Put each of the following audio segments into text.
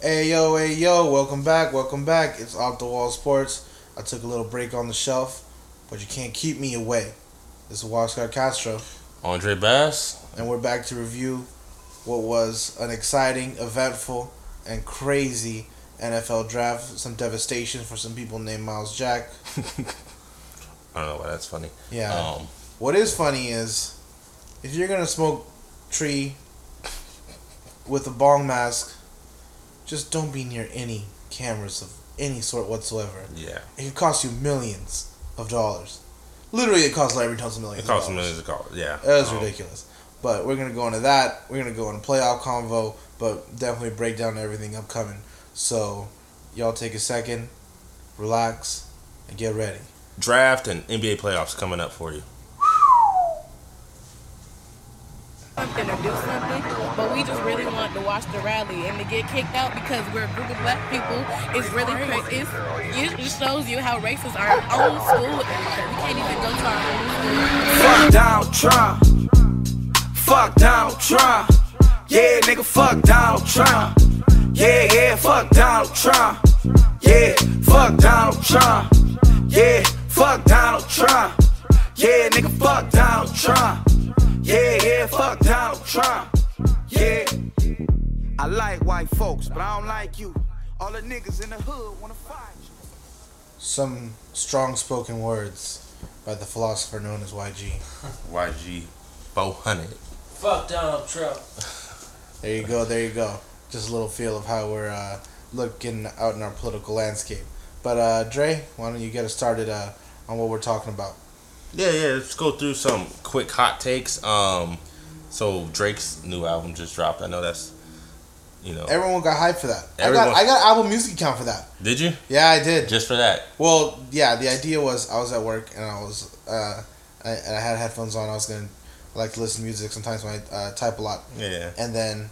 Hey yo, hey yo, welcome back, welcome back. It's Off the Wall Sports. I took a little break on the shelf, but you can't keep me away. This is Oscar Castro, Andre Bass. and we're back to review what was an exciting, eventful, and crazy NFL draft. Some devastation for some people named Myles Jack. I don't know why that's funny. Yeah. Um, What is funny is if you're gonna smoke tree with a bong mask, just don't be near any cameras of any sort whatsoever. yeah. It could cost you millions of dollars. Literally, it costs Larry Tunsil It millions. costs of dollars. millions of dollars. Yeah. That was Um, ridiculous. But we're gonna go into that. We're gonna go into playoff convo, but definitely break down everything upcoming. So, y'all take a second, relax, and get ready. Draft and NBA playoffs coming up for you. Something or do something, but we just really want to watch the rally and to get kicked out because we're a group of black people. It's really crazy. It just shows you how racist our own school is. We can't even go to our own school. Fuck Donald Trump. Fuck Donald Trump. Yeah, nigga, fuck Donald Trump. Yeah, yeah, fuck Donald Trump. Yeah, fuck Donald Trump. Yeah, fuck Donald Trump. Yeah, nigga, fuck Donald Trump. Yeah, yeah, fuck Donald Trump. Yeah. I like white folks, but I don't like you. All the niggas in the hood wanna fight you. Some strong spoken words by the philosopher known as YG. YG 400. Fuck Donald Trump. There you go, there you go. Just a little feel of how we're uh, looking out in our political landscape. But uh, Dre, why don't you get us started uh, on what we're talking about? Yeah, yeah. Let's go through some quick hot takes. Um, so Drake's new album just dropped. I know that's, you know. Everyone got hyped for that. I got I got Apple Music account for that. did you? Yeah, I did. Just for that? Well, yeah. The idea was I was at work and I was uh, I, and I had headphones on. I was gonna I like to listen to music sometimes when I uh, type a lot. Yeah. And then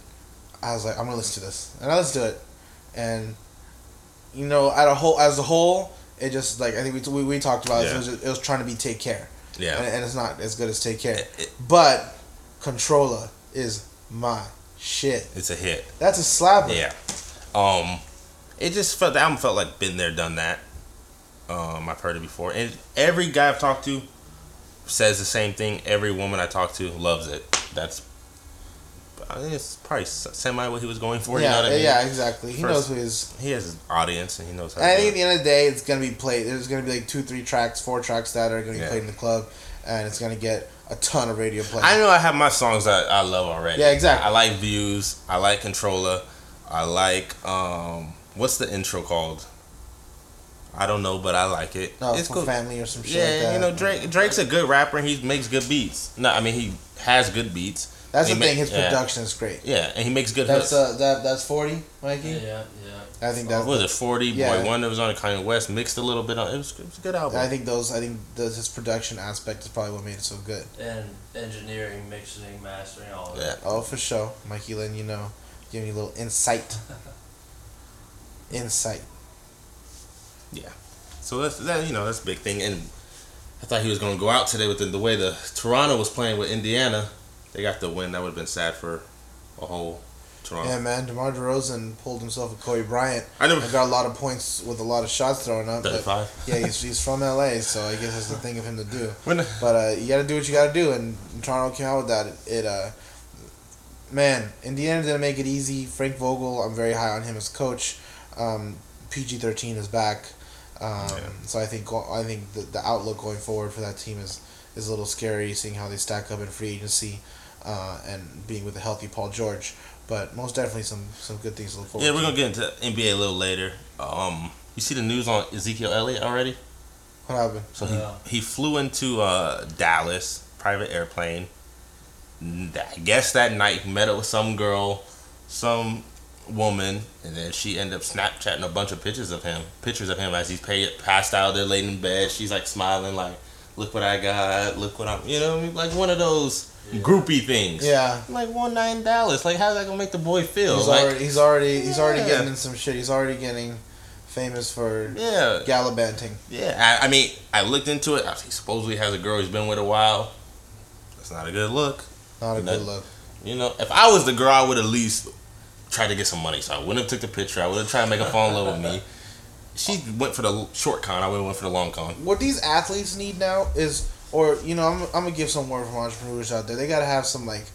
I was like, I'm gonna listen to this, and I listened to it, and you know, at a whole as a whole, it just like I think we we, we talked about Yeah. it, was it was trying to be take care, Yeah. and, and it's not as good as take care, It- it- but Controlla is my shit. It's a hit. That's a slapper. Yeah. Um, it just felt the album felt like been there, done that. Um, I've heard it before, and every guy I've talked to says the same thing. Every woman I talk to loves it. That's, I think it's probably semi what he was going for. yeah, you know I mean? yeah, exactly. He First- knows who he is. He has his audience, and he knows how. I think at the end of the day, it's gonna be played. There's gonna be like two, three tracks, four tracks that are gonna be Yeah. played in the club, and it's gonna get a ton of radio play. I know I have my songs that I love already. Yeah, exactly. I like Views. I like Controlla. I like um, what's the intro called? I don't know, but I like it. No, it's for cool. family or some shit Yeah, like you know Drake. Drake's a good rapper. and He makes good beats. No, I mean he has good beats. That's He the ma- thing. His yeah. production is great. Yeah, and he makes good That's hooks. uh, that that's forty, Mikey. Yeah, yeah. I think that what was it? Forty. Yeah. Boy that was on it. Kanye West mixed a little bit on. It was, it was a good album. I think those. I think those, his production aspect is probably what made it so good. And engineering, mixing, mastering, all of yeah. it. Oh, for sure, Mikey. Letting you know, giving you a little insight. insight. Yeah. So that's that. You know that's a big thing. And I thought he was gonna go out today with the, the way the Toronto was playing with Indiana. They got the win. That would have been sad for a whole Toronto. Yeah, man. DeMar DeRozan pulled himself a Kobe Bryant. I know. and got a lot of points with a lot of shots thrown up. But Thirty-five. yeah, he's, he's from LA, so I guess that's the thing of him to do. When But uh, you got to do what you got to do, and Toronto came out with that. It, it uh, man, Indiana didn't make it easy. Frank Vogel, I'm very high on him as coach. Um, PG thirteen is back, um, Yeah. so I think I think the, the outlook going forward for that team is is a little scary, seeing how they stack up in free agency, uh, and being with a healthy Paul George. But most definitely some some good things to look forward. yeah, we're gonna get into NBA a little later. Um, you see the news on Ezekiel Elliott already? What happened? So Yeah. he he flew into uh, Dallas, private airplane. I guess that night he met up with some girl, some woman, and then she ended up Snapchatting a bunch of pictures of him, pictures of him as he's pay, passed out there, laid in bed. She's like smiling, like, "Look what I got! Look what I'm," you know, what I mean? like one of those groupie things. Yeah. Like one nine in Dallas, like how's that gonna make the boy feel? He's like, already he's already he's already getting in some shit. He's already getting famous for yeah, gallivanting. Yeah, I, I mean, I looked into it. He supposedly has a girl he's been with a while. That's not a good look. Not a That- good look. You know, if I was the girl, I would at least try to get some money, so I wouldn't have took the picture. I would have tried to make her fall in love with me. She went for the short con. I would have went for the long con. what these athletes need now is, or you know, I'm, I'm gonna give some word from entrepreneurs out there. They gotta have some like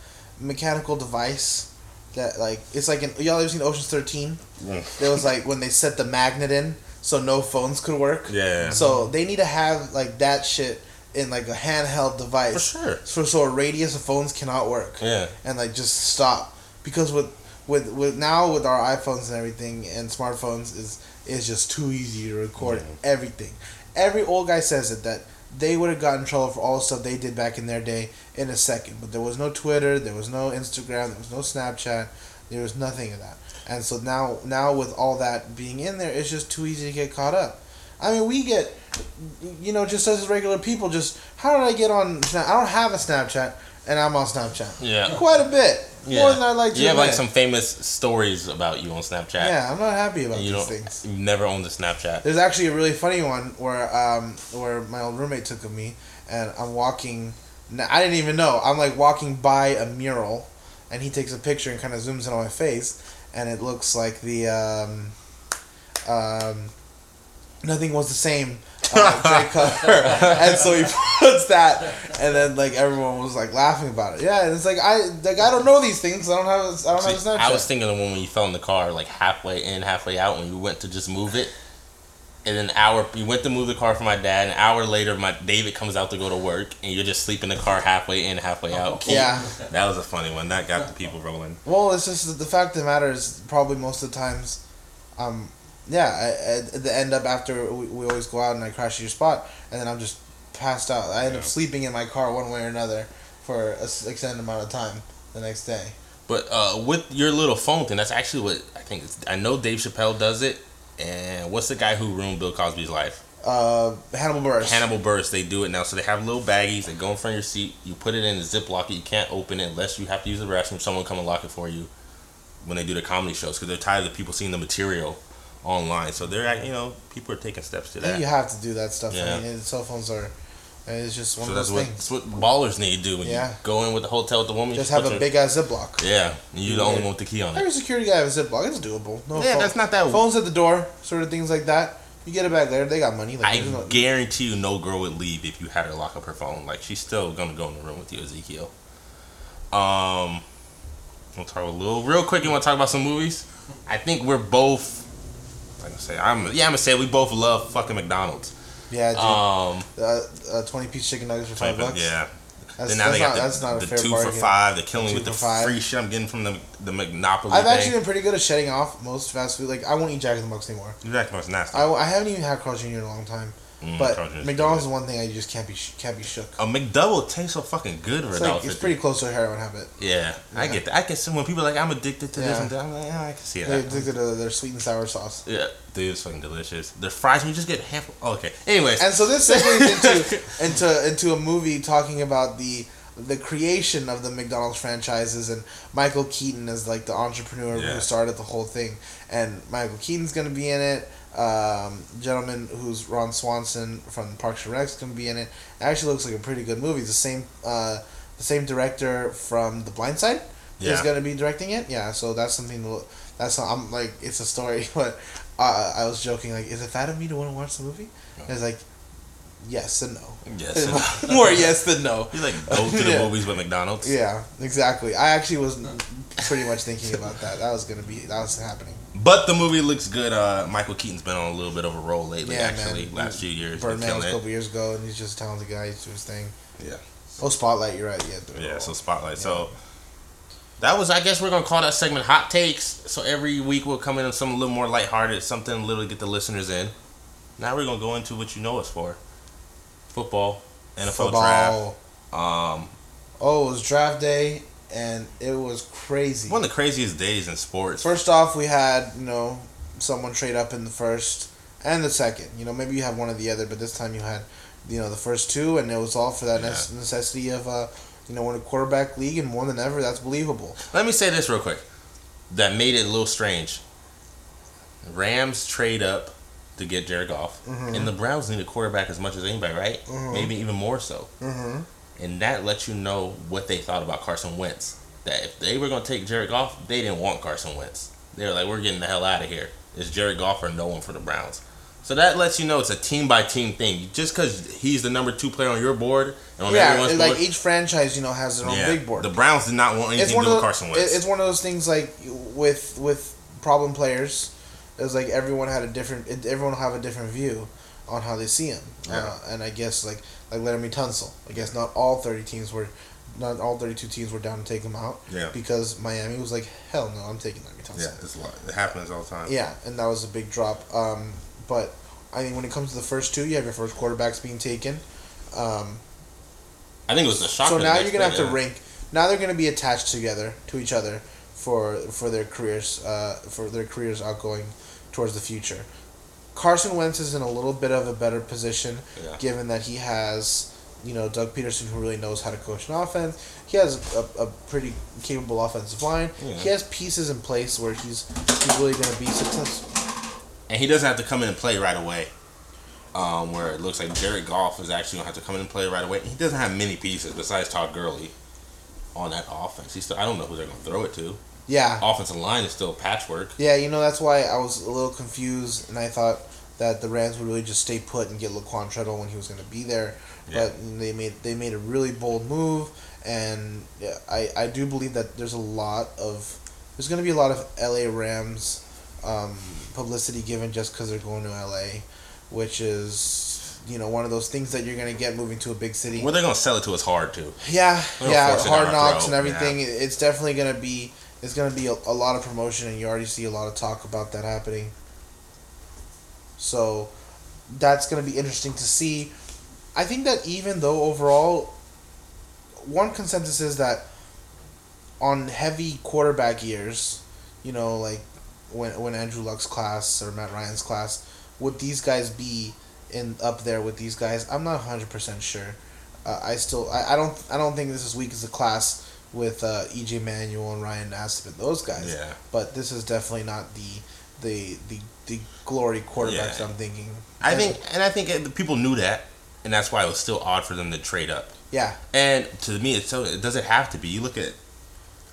mechanical device that like it's like in y'all ever seen Ocean's Thirteen? Mm. There was like when they set the magnet in so no phones could work. Yeah. So they need to have like that shit in like a handheld device For sure. so so a radius of phones cannot work. Yeah. And like just stop because with with with now with our iPhones and everything and smartphones is is just too easy to record everything. Every old guy says it that they would have gotten in trouble for all the stuff they did back in their day in a second. But there was no Twitter, there was no Instagram, there was no Snapchat, there was nothing of that. And so now now with all that being in there, it's just too easy to get caught up. I mean, we get, you know, just as regular people, just how did I get on? Snap? I don't have a Snapchat, and I'm on Snapchat. Yeah. quite a bit Yeah. more than I like. You have like some famous stories about you on Snapchat. Yeah, I'm not happy about you these things. You never owned a Snapchat. There's actually a really funny one where um where my old roommate took of me, and I'm walking. I didn't even know. I'm like walking by a mural, and he takes a picture and kind of zooms in on my face, and it looks like the um, um, nothing was the same. Uh, Drake cover, and so he puts that, and then like everyone was like laughing about it. Yeah, and it's like I like I don't know these things. I don't have a, I don't have Snapchat. I was thinking of when you fell in the car, like halfway in, halfway out, when you went to just move it. And then an hour, you went to move the car for my dad. An hour later, my David comes out to go to work, and you're just sleeping in the car halfway in, halfway out. Yeah. that was a funny one. That got the people rolling. Well, it's just the fact of the matter is probably most of the times, um, yeah, I, I, the end up after we, we always go out and I crash at your spot, and then I'm just passed out. I end up sleeping in my car one way or another for a extended amount of time the next day. But uh, with your little phone thing, that's actually what I think. It's, I know Dave Chappelle does it. And what's the guy who ruined Bill Cosby's life? Uh, Hannibal Buress. Hannibal Buress. They do it now. So they have little baggies that go in front of your seat. You put it in a Ziploc. You can't open it unless you have to use the restroom. Someone come and lock it for you when they do the comedy shows because they're tired of people seeing the material online. So they're you know people are taking steps to that. you have to do that stuff. Yeah. I mean, cell phones are. It's just one So of those what things. that's what ballers need to do when Yeah. you go in with the hotel with the woman. Just have a your- big ass Ziploc. yeah. and You're the Yeah. only one with the key on it. Every security guy has a Ziploc. It's doable. No Yeah, phone- that's not that. Phones at the door, sort of things like that. You get it back later. They got money. Like, I no- guarantee you, no girl would leave if you had her lock up her phone. Like she's still gonna go in the room with you, Ezekiel. Um, we'll talk a little real quick. You want to talk about some movies? I think we're both. Like I say, I'm yeah, I'm gonna say we both love fucking McDonald's. yeah, dude. Um, uh, uh, twenty piece chicken nuggets for five bucks. yeah. That's, then now that's, they not, the, that's not a the fair two bargain. for five. They're killing Two with the five. free shit I'm getting from the the Monopoly. I've thing. actually been pretty good at shutting off most fast food. Like I won't eat Jack in the Box anymore. Jack was nasty. I, I haven't even had Carl Jr. in a long time. Mm, but Carl Jr. 's McDonald's is one thing I just can't be sh- can't be shook. A McDouble tastes so fucking good for It's like it's pretty close to a heroin habit. Yeah, I get that. I can see when people are like I'm addicted to this Yeah. and that. I'm like, yeah, I can see They're that. addicted to their sweet and sour sauce. Yeah, dude, it's fucking delicious. The fries, you just get half. Oh, okay. Anyways, And so this segues into into into a movie talking about the the creation of the McDonald's franchises and Michael Keaton is like the entrepreneur Yeah. who started the whole thing. And Michael Keaton's gonna be in it. Um, gentleman who's Ron Swanson from Parks and Rec's gonna be in it. It actually looks like a pretty good movie. It's the same uh, the same director from The Blind Side is gonna be directing it. Yeah, so that's something. To, that's I'm like it's a story, but uh, I was joking like, is it fat of me to want to watch the movie? And it's like, yes and no. yes, More yes than no. you like go to the Yeah. movies with McDonald's. Yeah, exactly. I actually was pretty much thinking about that. That was gonna be that was happening. But the movie looks good. Uh, Michael Keaton's been on a little bit of a roll lately. Yeah, actually, man. last few years, Birdman was a couple years ago, and he's just a talented guy. He's doing his thing. Yeah. Oh, Spotlight. You're right. Yeah. Yeah, so spotlight. So that was, I guess, we're gonna call that segment "Hot Takes." So every week we'll come in with something a little more lighthearted, something a little to get the listeners in. Now we're gonna go into what you know us for: football, NFL draft. Football. Um, Oh, it was draft day, and it was crazy. one of the craziest days in sports. First off, we had you know someone trade up in the first and the second. You know, maybe you have one or the other, but this time you had you know the first two, and it was all for that Yeah. nece- necessity of uh, you know, in a quarterback league, and more than ever, that's believable. Let me say this real quick. That made it a little strange. Rams trade up to get Jared Goff, Mhm. and the Browns need a quarterback as much as anybody, right? Mhm. Maybe even more so. Mm-hmm. And that lets you know what they thought about Carson Wentz. that if they were going to take Jared Goff, they didn't want Carson Wentz. They were like, we're getting the hell out of here. It's Jared Goff or no one for the Browns. So that lets you know it's a team by team thing. Just because he's the number two player on your board and on Yeah, everyone's like board, each franchise, you know, has their own yeah, big board. the Browns did not want anything it's to do with Carson Wentz. It's one of those things like with with problem players. It's like everyone had a different. Everyone will have a different view on how they see him. Yeah. Uh, and I guess like like Laremy Tunsil. I guess not all thirty teams were, not all thirty two teams were down to take him out. Yeah. Because Miami was like, hell no, I'm taking Laremy Tunsil. yeah, it's a lot. It happens all the time. Yeah, and that was a big drop. Um, but I think when it comes to the first two, you have your first quarterbacks being taken. Um, I think it was the shock. so now you're gonna have to yeah. rank. Now they're gonna be attached together to each other for for their careers. Uh, for their careers outgoing towards the future. Carson Wentz is in a little bit of a better position, Yeah. given that he has, you know, Doug Pederson who really knows how to coach an offense. He has a, a pretty capable offensive line. Yeah. He has pieces in place where he's he's really gonna be successful. and he doesn't have to come in and play right away. Um, where it looks like Jared Goff is actually gonna have to come in and play right away. He doesn't have many pieces besides Todd Gurley on that offense. He still I don't know who they're gonna throw it to. Yeah, Offensive line is still patchwork. Yeah, you know that's why I was a little confused, and I thought that the Rams would really just stay put and get Laquon Treadwell when he was going to be there. Yeah. But they made they made a really bold move, and yeah, I I do believe that there's a lot of there's going to be a lot of L.A. Rams um, publicity given just because they're going to L.A., which is you know one of those things that you're going to get moving to a big city. Where they're gonna sell it to us hard too. Yeah, yeah, hard knocks and everything. It's definitely gonna be it's gonna be a, a lot of promotion, and you already see a lot of talk about that happening. So, that's gonna be interesting to see. I think that even though overall, one consensus is that on heavy quarterback years, you know, like when when Andrew Luck's class or Matt Ryan's class, would these guys be in up there with these guys? I'm not hundred percent sure. Uh, I still I, I don't I don't think this is weak as a class with uh, EJ Manuel and Ryan Nassib and those guys. Yeah. But this is definitely not the the the, the glory quarterbacks Yeah. I'm thinking. I think, and I think it- the people knew that, and that's why it was still odd for them to trade up. Yeah. And to me, it's so it doesn't have to be. You look at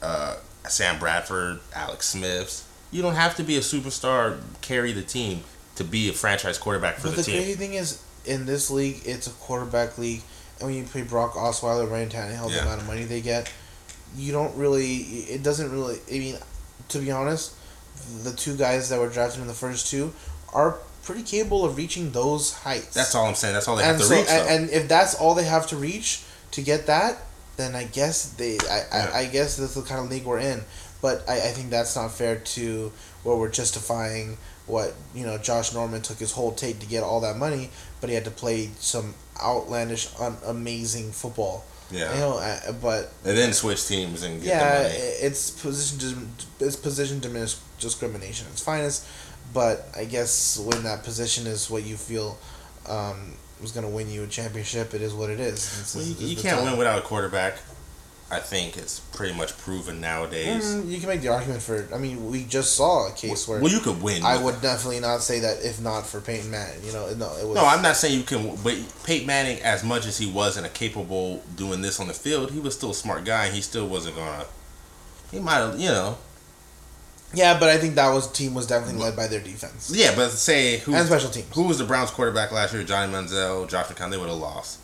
uh, Sam Bradford, Alex Smiths. You don't have to be a superstar carry the team to be a franchise quarterback for But the, the team. crazy thing is, in this league, it's a quarterback league, and when you pay Brock Osweiler, Ryan Tannehill, Yeah. the amount of money they get, you don't really. It doesn't really. I mean, to be honest, the two guys that were drafted in the first two are pretty capable of reaching those heights. That's all I'm saying. That's all they and have to so, reach. and, and if that's all they have to reach to get that, then I guess they. I, Yeah. I, I guess that's the kind of league we're in. But I, I think that's not fair to where we're justifying what you know. Josh Norman took his whole tape to get all that money, but he had to play some outlandish, un- amazing football. yeah. You know, uh, but and then switch teams and get yeah, the money. it's position it's position dimin- discrimination at its finest. But I guess when that position is what you feel um, is going to win you a championship, it is what it is. It's- Well, you, it's you can't time. win without a quarterback. I think it's pretty much proven nowadays. Mm, you can make the argument for. I mean, we just saw a case where well, you could win. I would definitely not say that if not for Peyton Manning. You know, no, it was. No, I'm not saying you can. But Peyton Manning, as much as he wasn't a capable doing this on the field, he was still a smart guy, and he still wasn't gonna. He might have, you know. Yeah, but I think that was team was definitely led by their defense Yeah, but say who and special teams. who was the Browns quarterback last year? Johnny Manziel, Josh McCown. They would have lost.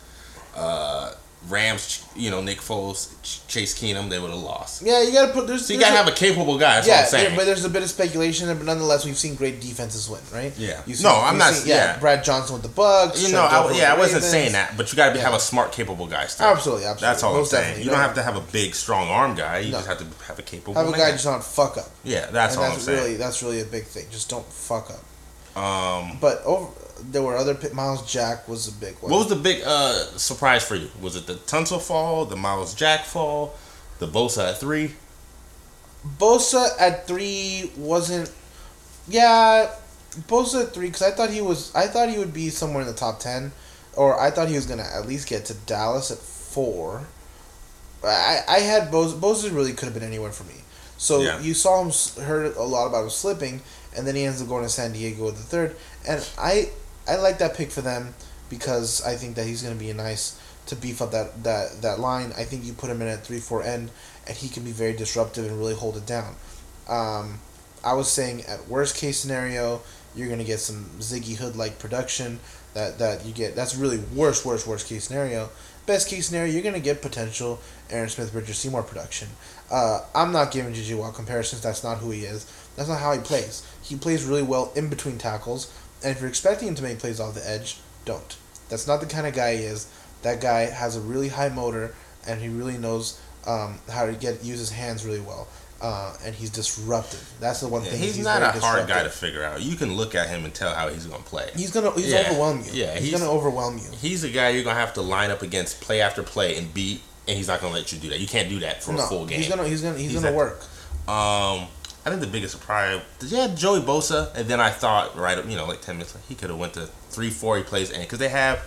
Uh, Rams, you know, Nick Foles, Case Keenum, they would have lost. Yeah, you got to put. There's, So you there's gotta a- have a capable guy. That's yeah, what I'm saying. but there's a bit of speculation, but nonetheless, we've seen great defenses win, right? Yeah. You've No, I'm not- yeah. Brad Johnson with the Bucks. you know, I, yeah, I wasn't Ravens. saying that, but you got to have Yeah. a smart, capable guy. Still. Absolutely, absolutely. That's all Most I'm saying. You don't have to have a big, strong arm guy. You No. just have to have a capable. have a guy just not fuck up. Yeah, that's and all that's I'm really saying. that's really a big thing. Just don't fuck up. Um, But over there were other Myles Jack was a big one. what was the big uh, surprise for you? Was it the Tunsil fall, the Myles Jack fall, the Bosa at three? Bosa at three wasn't. Yeah, Bosa at three because I thought he was. I thought he would be somewhere in the top ten, or I thought he was gonna at least get to Dallas at four. I I had Bosa. Bosa really could have been anywhere for me. So Yeah. you saw him heard a lot about him slipping, and then he ends up going to San Diego with the third. And I I like that pick for them because I think that he's gonna be a nice to beef up that, that, that line. I think you put him in at three four end, and he can be very disruptive and really hold it down. Um, I was saying at worst case scenario, you're gonna get some Ziggy Hood like production. That that you get. That's really worst worst worst case scenario. Best case scenario, you're gonna get potential Aaron Smith, Richard Seymour production. Uh, I'm not giving JJ Watt comparisons. That's not who he is. That's not how he plays. He plays really well in between tackles, and if you're expecting him to make plays off the edge, don't. That's not the kind of guy he is. That guy has a really high motor, and he really knows um, how to get use his hands really well. Uh, and he's disruptive. That's the one Yeah, thing. he's, not a very hard guy to figure out. You can look at him and tell how he's gonna play. He's gonna he's Yeah. overwhelm you. Yeah, he's, he's- gonna overwhelm you. He's a guy you're gonna have to line up against play after play and beat, and he's not gonna let you do that. You can't do that for a full game. he's gonna he's gonna he's, He's gonna at- work. Um, I think the biggest surprise, you yeah, Joey Bosa, and then I thought right, you know, like ten minutes, he could have went to three, four. He plays in because they have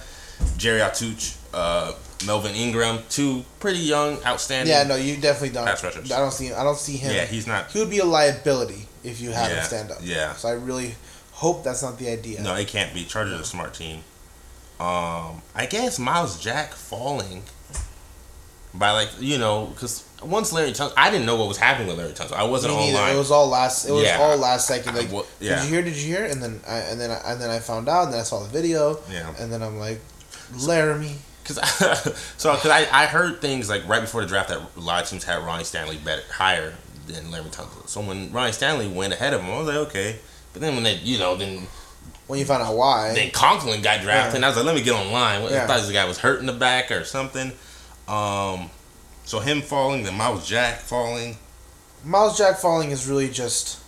Jerry Attaochu, uh, Melvin Ingram, two pretty young, outstanding. Yeah, no, you definitely don't. Pass rushers. I don't see I don't see him. Yeah, he's not. He would be a liability if you had Yeah, him stand up. yeah. So I really hope that's not the idea. No, it can't be. Chargers are a smart team. Um, I guess Myles Jack falling by like you know because once Larry Tunsil, I didn't know what was happening with Larry Tunsil. I wasn't Me online. It was all last. It was Yeah. all last second. I Like, yeah. did you hear? Did you hear? And then, I, and then, I, and then I found out, and then I saw the video. Yeah. And then I'm like, Laremy. Cause so because I, I heard things like right before the draft that a lot of teams had Ronnie Stanley better higher than Larry Tunsil. So when Ronnie Stanley went ahead of him, I was like okay. But then when they you know then When you found out why, then Conklin got drafted, Yeah. and I was like let me get online. I thought this guy was hurt in the back or something. Um, so him falling, then Myles Jack falling. Myles Jack falling is really just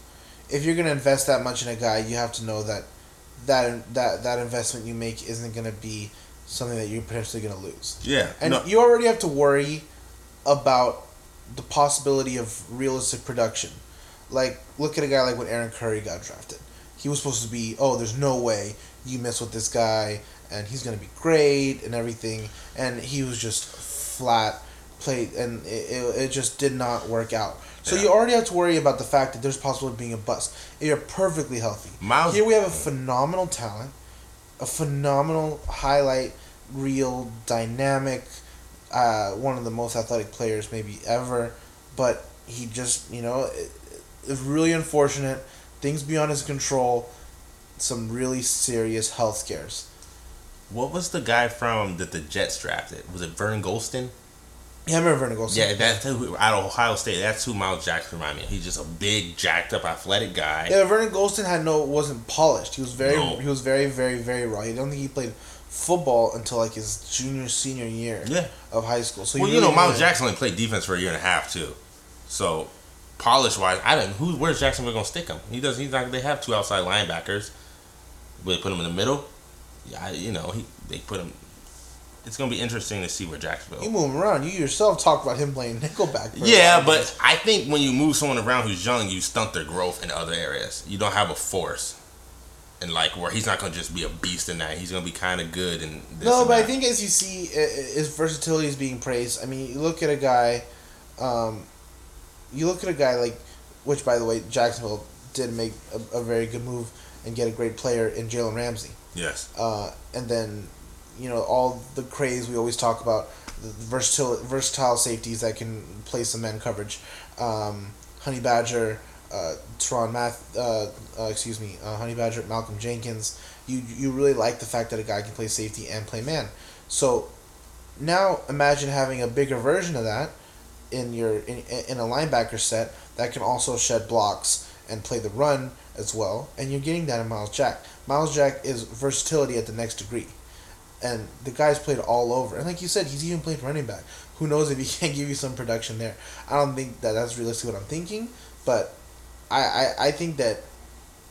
if you're gonna invest that much in a guy, you have to know that that that that investment you make isn't gonna be something that you're potentially gonna lose. Yeah, And no, you already have to worry about the possibility of realistic production. Like, look at a guy like when Aaron Curry got drafted. He was supposed to be, oh, there's no way you mess with this guy and he's going to be great and everything. And he was just flat, played, and it, it, just did not work out. So Yeah. you already have to worry about the fact that there's possibility of being a bust. If you're perfectly healthy. Miles- Here we have a phenomenal talent, a phenomenal highlight reel dynamic, uh, one of the most athletic players maybe ever. But he just, you know, it, it's really unfortunate. Things beyond his control. Some really serious health scares. what was the guy from that the Jets drafted? Was it Vernon Gholston? Yeah, I remember Vernon Gholston. Yeah, that's who out of Ohio State. That's who Miles Jackson remind me. of. He's just a big, jacked up, athletic guy. Yeah, Vernon Gholston had no wasn't polished. He was very No. he was very very very raw. I don't think he played football until like his junior senior year Yeah. of high school. So well, you know, Miles Jackson only played defense for a year and a half too. So, polish wise, I don't. Who? Where's Jacksonville gonna stick him? He does. He's not. They have two outside linebackers. Will they put him in the middle? Yeah, I- you know, he they put him. It's gonna be interesting to see where Jacksonville. You move him around. You yourself talked about him playing nickelback. Yeah, but I think when you move someone around who's young, you stunt their growth in other areas. You don't have a force, and like where he's not gonna just be a beast in that. He's gonna be kind of good and this no, and but I think as you see, his versatility is being praised. I mean, you look at a guy, um, you look at a guy like, which by the way, Jacksonville did make a, a very good move and get a great player in Jalen Ramsey. yes, uh, and then you know all the craze we always talk about the versatile versatile safeties that can play some man coverage. Um, Honey Badger, uh, Tyrann Math, uh, uh, excuse me, uh, Honey Badger, Malcolm Jenkins. You you really like the fact that a guy can play safety and play man. So now imagine having a bigger version of that in your in, in a linebacker set that can also shed blocks and play the run as well, and you're getting that in Myles Jack. Myles Jack is versatility at the next degree, and the guy's played all over. And like you said, he's even played running back. Who knows if he can't give you some production there? I don't think that that's realistic what I'm thinking, but I I, I think that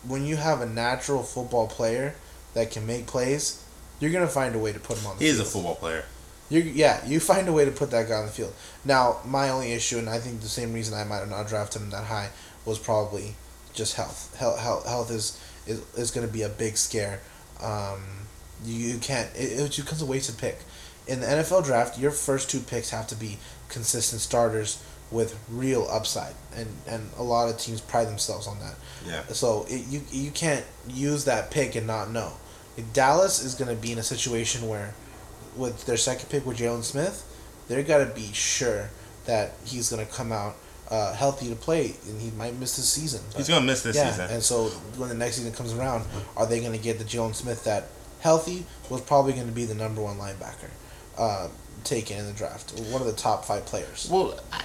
when you have a natural football player that can make plays, you're gonna find a way to put him on the he is a football player. You yeah, you find a way to put that guy on the field. Now, my only issue, and I think the same reason I might have not drafted him that high, was probably just health. Health, health, health is is, is going to be a big scare. Um, you, you can't. It, it becomes a wasted pick. In the NFL draft, your first two picks have to be consistent starters with real upside, and and a lot of teams pride themselves on that. Yeah. So it, you you can't use that pick and not know. Dallas is going to be in a situation where with their second pick with Jaylon Smith, they're gotta be sure that he's gonna come out uh, healthy to play, and he might miss this season. He's gonna miss this yeah, season. and so when the next season comes around, are they gonna get the Jaylon Smith that healthy was probably gonna be the number one linebacker uh, taken in the draft, one of the top five players. Well, I,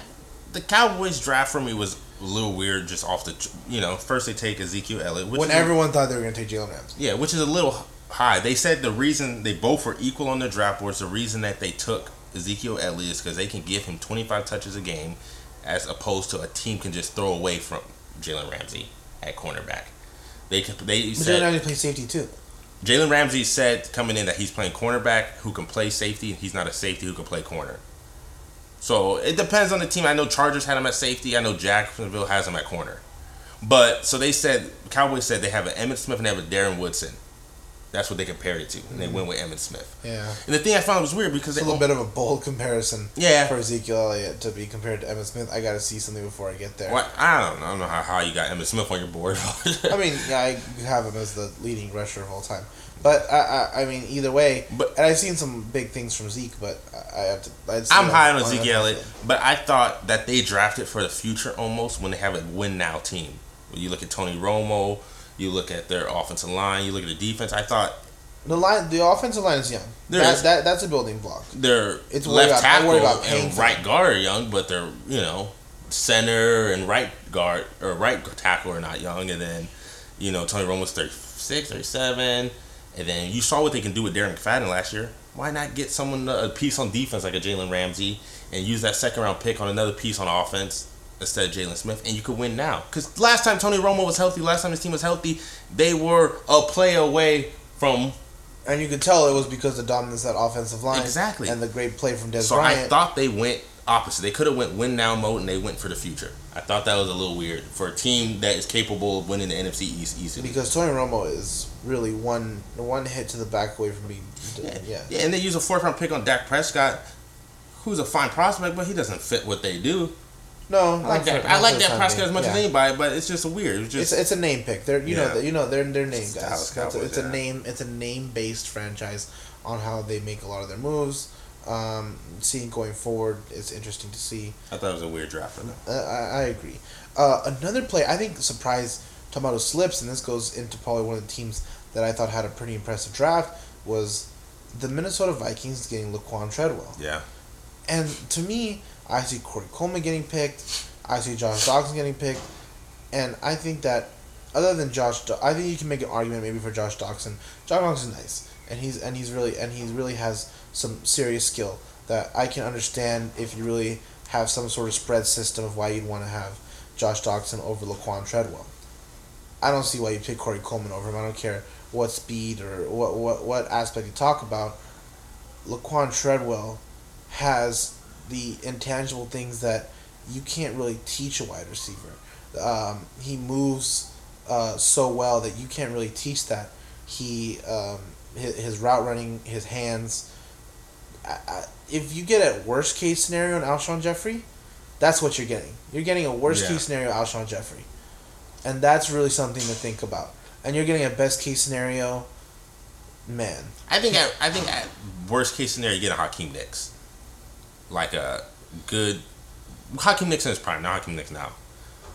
the Cowboys draft for me was a little weird, just off the you know first they take Ezekiel Elliott, which When a- everyone thought they were gonna take Jalen Ramsey. yeah, which is a little high. They said the reason they both were equal on the draft boards, the reason that they took Ezekiel Elliott is because they can give him 25 touches a game, as opposed to a team can just throw away from Jalen Ramsey at cornerback. They they But Jalen Ramsey plays safety too. Jalen Ramsey said coming in that he's playing cornerback who can play safety, and he's not a safety who can play corner. So it depends on the team. I know Chargers had him at safety. I know Jacksonville has him at corner. But so they said Cowboys said they have an Emmitt Smith and they have a Darren Woodson. That's what they compared it to, and they mm-hmm. went with Emmitt Smith. Yeah. And the thing I found was weird because It's a little bit of a bold comparison Yeah. for Ezekiel Elliott to be compared to Evan Smith. I got to see something before I get there. What I don't know. I don't know how, how you got Emmitt Smith on your board. I mean, yeah, I have him as the leading rusher of all time. But I, I, I mean, either way. But- and I've seen some big things from Zeke, but I I have to. I'd I'm high on Ezekiel Elliott, but I thought that they drafted for the future almost when they have a win now team. When you look at Tony Romo, you look at their offensive line, you look at the defense. I thought The line, the offensive line is young. There that, is. that that's a building block. their It's left about- tackle about and right guard are young, but they're you know center and right guard or right tackle are not young, and then you know Tony Romo's 36, 37, and then you saw what they can do with Darren McFadden last year. Why not get someone a piece on defense like a Jalen Ramsey and use that second round pick on another piece on offense instead of Jaylon Smith, and you could win now. Because last time Tony Romo was healthy, last time his team was healthy, they were a play away from And you could tell it was because the dominance of that offensive line. Exactly. And the great play from Des So I thought they went opposite. They could have went win now mode and they went for the future. I thought that was a little weird for a team that is capable of winning the NFC East easily. because Tony Romo is really one one hit to the back away from being. Yeah. yeah, and they use a fourth round pick on Dak Prescott, who's a fine prospect, but he doesn't fit what they do. No, I like that. I like the Dak Prescott as much as anybody, but it's just weird. It's It's just it's a name pick. They're you Yeah. know you know they're they're name It's guys. A- Cowboys, it's a yeah. name it's a name based franchise on how they make a lot of their moves. Um, seeing going forward, it's interesting to see. I thought it was a weird draft for them. Uh, I, I agree. Uh, another play I think surprised Tomato slips, and this goes into probably one of the teams that I thought had a pretty impressive draft was the Minnesota Vikings getting Laquon Treadwell. Yeah, And to me, I see Corey Coleman getting picked. I see Josh Doctson getting picked. And I think that, other than Josh, I think you can make an argument maybe for Josh Doctson. Josh Doctson's nice, and he's and he's really and he really has some serious skill that I can understand if you really have some sort of spread system of why you'd want to have Josh Doctson over Laquon Treadwell. I don't see why you pick Corey Coleman over him. I don't care what speed or what what, what aspect you talk about. Laquon Treadwell has the intangible things that you can't really teach a wide receiver. Um, he moves uh, so well that you can't really teach that. He um, his, his route running, his hands. I, I, if you get a worst case scenario in Alshon Jeffery, that's what you're getting. You're getting a worst Yeah. case scenario Alshon Jeffery, and that's really something to think about. And you're getting a best case scenario. Man, I think at, I think at worst case scenario, you get a Hakeem Nicks, like a good Hakeem Nicks is prime, not Hakeem Nicks now.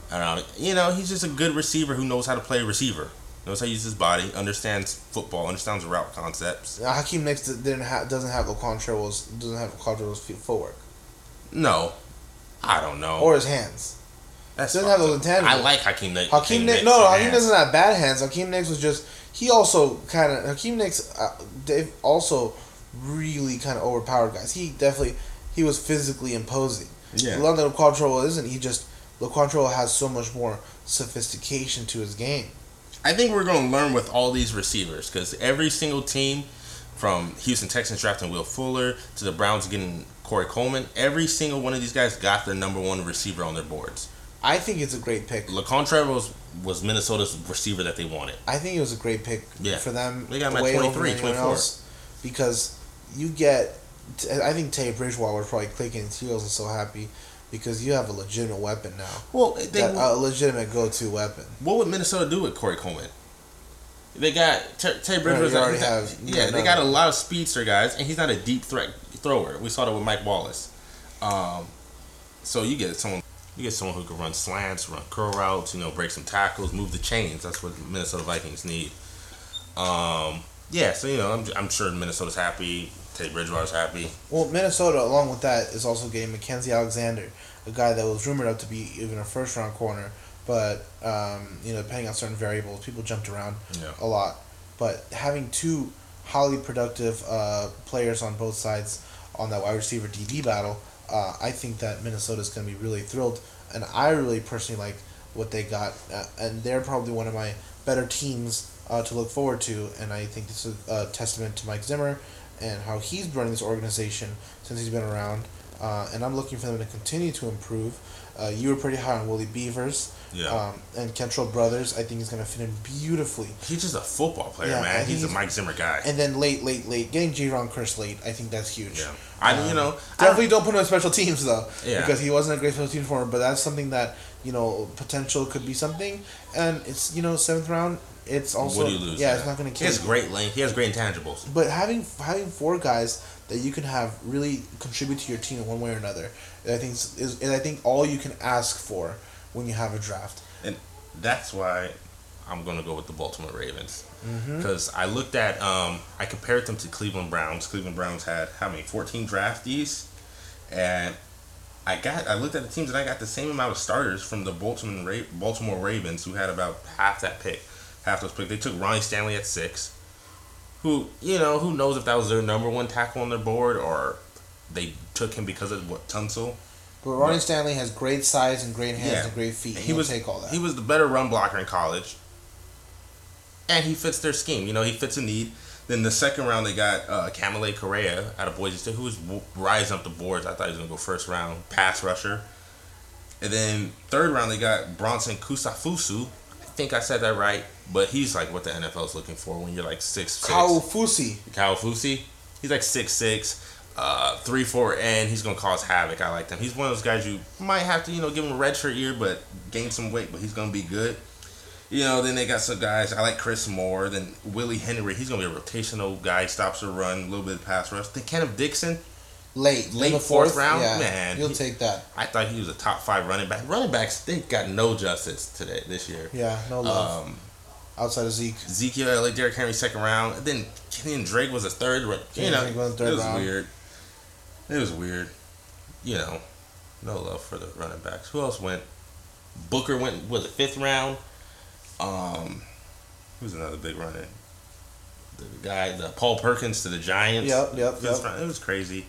Don't. You know, he's just a good receiver who knows how to play receiver, knows how to use his body, understands football, understands route concepts. Uh, Hakeem Nicks didn't have doesn't have Laquon Treadwell's doesn't have Laquon feet- footwork No, I don't know. or his hands. That's doesn't have those intangibles. I like Hakeem Nicks. Hakeem Nicks, no, no, Hakeem doesn't have bad hands. Hakeem Nicks was just he also kind of Hakeem Nicks, uh, Dave also really kind of overpowered guys. He definitely he was physically imposing. Yeah. London Laquon Treadwell isn't. He just Laquon Treadwell has so much more sophistication to his game. I think we're going to learn with all these receivers because every single team, from Houston Texans drafting Will Fuller to the Browns getting Corey Coleman, every single one of these guys got their number one receiver on their boards. I think it's a great pick. Treadwell was, was Minnesota's receiver that they wanted. I think it was a great pick Yeah. for them. They got him at way 23, 24. else because you get. I think Teddy Bridgewater was probably clicking his heels and so happy because you have a legitimate weapon now. Well, they, That, a legitimate go-to weapon. what would Minnesota do with Corey Coleman? They got Ter- Teddy Bridgewater. you already have- yeah, you they know. got a lot of speedster guys, and he's not a deep threat thrower. We saw that with Mike Wallace. Um, so you get someone, you get someone who can run slants, run curl routes, you know, break some tackles, move the chains. That's what Minnesota Vikings need. Um, yeah, so you know, I'm, I'm sure Minnesota's happy. Teddy Bridgewater's happy. Well, Minnesota, along with that, is also getting Mackensie Alexander, a guy that was rumored up to be even a first round corner, but um, you know, depending on certain variables, people jumped around Yeah. a lot. But having two highly productive uh, players on both sides on that wide receiver DB battle, uh, I think that Minnesota is going to be really thrilled, and I really personally like what they got, uh, and they're probably one of my better teams uh, to look forward to, and I think this is a testament to Mike Zimmer and how he's running this organization since he's been around, uh, and I'm looking for them to continue to improve. Uh, you were pretty high on Willie Beavers, Yeah. um, and Kentrell Brothers. I think he's going to fit in beautifully. He's just a football player, Yeah, man. think He's a Mike Zimmer guy. And then late, late, late, getting Jayron Kearse late, I think that's huge. yeah, I you know I- Definitely don't put him in special teams though, Yeah. because he wasn't a great special team for him. But that's something that you know potential could be something, and it's you know seventh round. It's also what do you lose? yeah, it's not going to kill. He has you. great length. He has great intangibles. But having having four guys that you can have really contribute to your team in one way or another, I think is, is, is I think all you can ask for when you have a draft. And that's why I'm gonna go with the Baltimore Ravens Mm-hmm. because I looked at um I compared them to Cleveland Browns. Cleveland Browns had how many 14 draftees, and I got I looked at the teams and I got the same amount of starters from the Baltimore Ra- Baltimore Ravens who had about half that pick, half those picks. They took Ronnie Stanley at six, who you know who knows if that was their number one tackle on their board or they took him because of what Tunsil. But Ronnie Stanley has great size and great hands Yeah. and great feet. He was take all that. He was the better run blocker in college, and he fits their scheme. You know, he fits a need. Then the second round they got uh, Kamalei Correa out of Boise State, who was w- rising up the boards. I thought he was gonna go first round pass rusher. And then third round they got Bronson Kaufusi. I think I said that right, but he's like what the NFL is looking for when you're like six six. Kyle Fusi. Kawafusi. He's like six six, uh, three four, and he's gonna cause havoc. I like him. He's one of those guys you might have to you know give him a red shirt year, but gain some weight, but he's gonna be good. You know, then they got some guys. I like Chris Moore. Then Willie Henry. He's gonna be a rotational guy. Stops the run, a little bit of pass rush. Then Kenneth Dixon. Late, Late in the fourth fourth, round? yeah, Man, you'll he- take that. I thought he was a top five running back. Running backs, they got no justice today this year. Yeah, no love Um, outside of Zeke. Ezekiel, like Derrick Henry second round. And then Kenyan Drake was a third. You Kenyan know, Drake went third it was round. weird. It was weird. You know, no love for the running backs. Who else went? Booker went was it fifth round? Um, who's another big runner? The guy, the Paul Perkins to the Giants. Yep, yep, yep. round. It was crazy.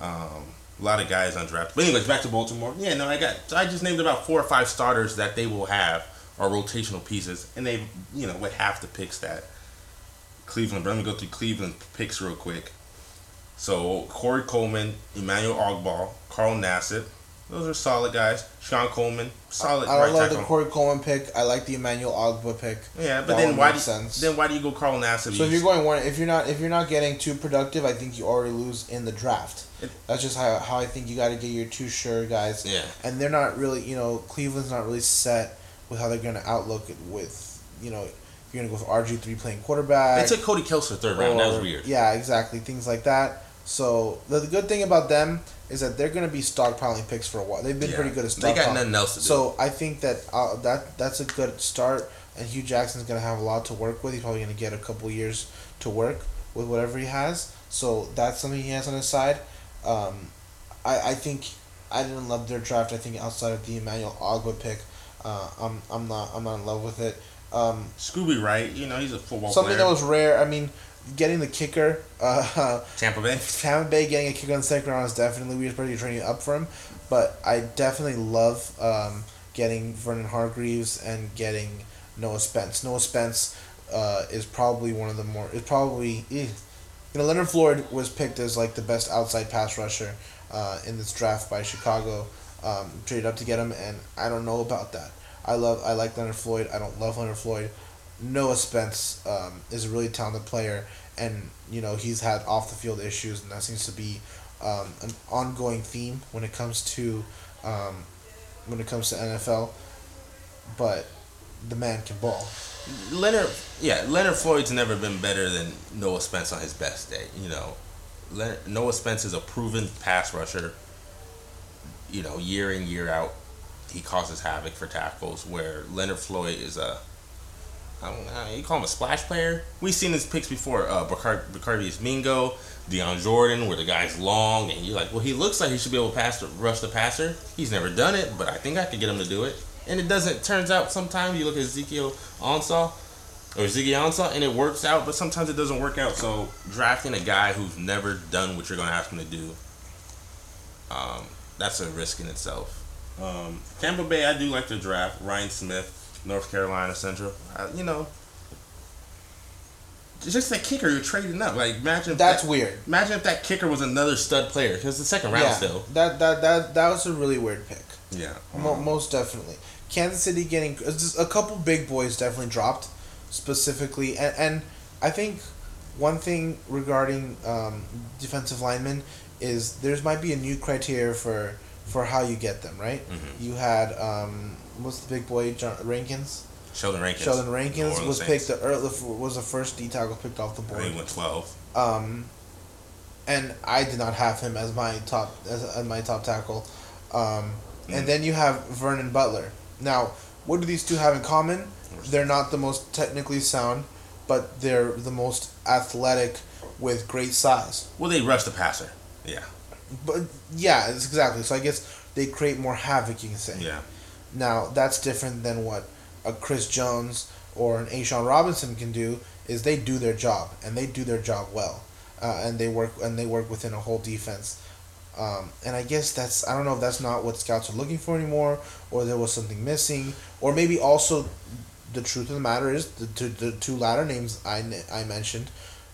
Um, a lot of guys undrafted. But anyways, back to Baltimore. Yeah, no, I got. I just named about four or five starters that they will have are rotational pieces, and they, you know, with half the picks that Cleveland. But let me go through Cleveland picks real quick. So Corey Coleman, Emmanuel Ogbah, Carl Nassib, those are solid guys. Shon Coleman, solid I right love the. Corey Coleman pick. I like the Emmanuel Ogbah pick. yeah, but That then why do makes sense. then why do you go Carl Nassib? So if you're going one, if you're not, if you're not getting too productive, I think you already lose in the draft. It- That's just how, how I think you got to get your two sure guys. Yeah. And they're not really, you know, Cleveland's not really set with how they're going to outlook it with, you know, you're going to go with RG three playing quarterback. they took Cody Kelsey third round. that was weird. Yeah, exactly. Things like that. So the, the good thing about them is that they're going to be stockpiling picks for a while. They've been Yeah. pretty good at stockpiling. They got nothing else to do. So I think that uh, that that's a good start, and Hue Jackson's going to have a lot to work with. He's probably going to get a couple years to work with whatever he has. So that's something he has on his side. Um, I I think I didn't love their draft. I think outside of the Emmanuel Ogbah pick, uh, I'm I'm not I'm not in love with it. Um, Scooby right? you know, he's a football something player. that was rare. I mean, getting the kicker. Uh, Tampa Bay. Tampa Bay getting a kicker on the second round is definitely weird, pretty training up for him. But I definitely love um, getting Vernon Hargreaves and getting Noah Spence. Noah Spence uh, is probably one of the more. Is probably. eh. You know, Leonard Floyd was picked as like the best outside pass rusher uh, in this draft by Chicago. Um, traded up to get him, and I don't know about that. I love, I like Leonard Floyd. I don't love Leonard Floyd. Noah Spence um, is a really talented player, and you know he's had off the field issues, and that seems to be um, an ongoing theme when it comes to um, when it comes to NFL. But the man can ball. Leonard, yeah, Leonard Floyd's never been better than Noah Spence on his best day. You know, Leonard, Noah Spence is a proven pass rusher. You know, year in year out, he causes havoc for tackles. Where Leonard Floyd is a, I don't know, you call him a splash player. We've seen his picks before. Uh, Bacar- Barkevious Mingo, Dion Jordan, where the guy's long, and you're like, well, he looks like he should be able to pass, the, rush the passer. He's never done it, but I think I could get him to do it. And it doesn't. Turns out sometimes you look at Ezekiel Ansah or Ziggy Ansah, and it works out, but sometimes it doesn't work out. So drafting a guy who's never done what you're going to ask him to do, um, that's a risk in itself. Um, Tampa Bay, I do like to draft Ryan Smith, North Carolina Central. I, you know, just that kicker you're trading up. Like imagine That's that, weird. Imagine if that kicker was another stud player because the second round yeah, still. that that that that was a really weird pick. Yeah. Mo- most definitely. Kansas City getting just a couple big boys definitely dropped specifically, and, and I think one thing regarding um, defensive linemen is there's might be a new criteria for for how you get them. Right? Mhm. You had um, what's the big boy John Rankins? Sheldon Rankins. Sheldon Rankins was Saints. picked the early, was the first D tackle picked off the board. he went twelve. Um, and I did not have him as my top as, as my top tackle. Um, Mm. and then you have Vernon Butler. Now, what do these two have in common? They're not the most technically sound, but they're the most athletic with great size. Well, they rush the passer. Yeah. But yeah, exactly. So I guess they create more havoc. You can say. Yeah. Now that's different than what a Chris Jones or an A'Shawn Robinson can do. Is they do their job and they do their job well, uh, and they work and they work within a whole defense. Um, and I guess that's I don't know if that's not what scouts are looking for anymore, or there was something missing, or maybe also the truth of the matter is the, the, the two latter names I, I mentioned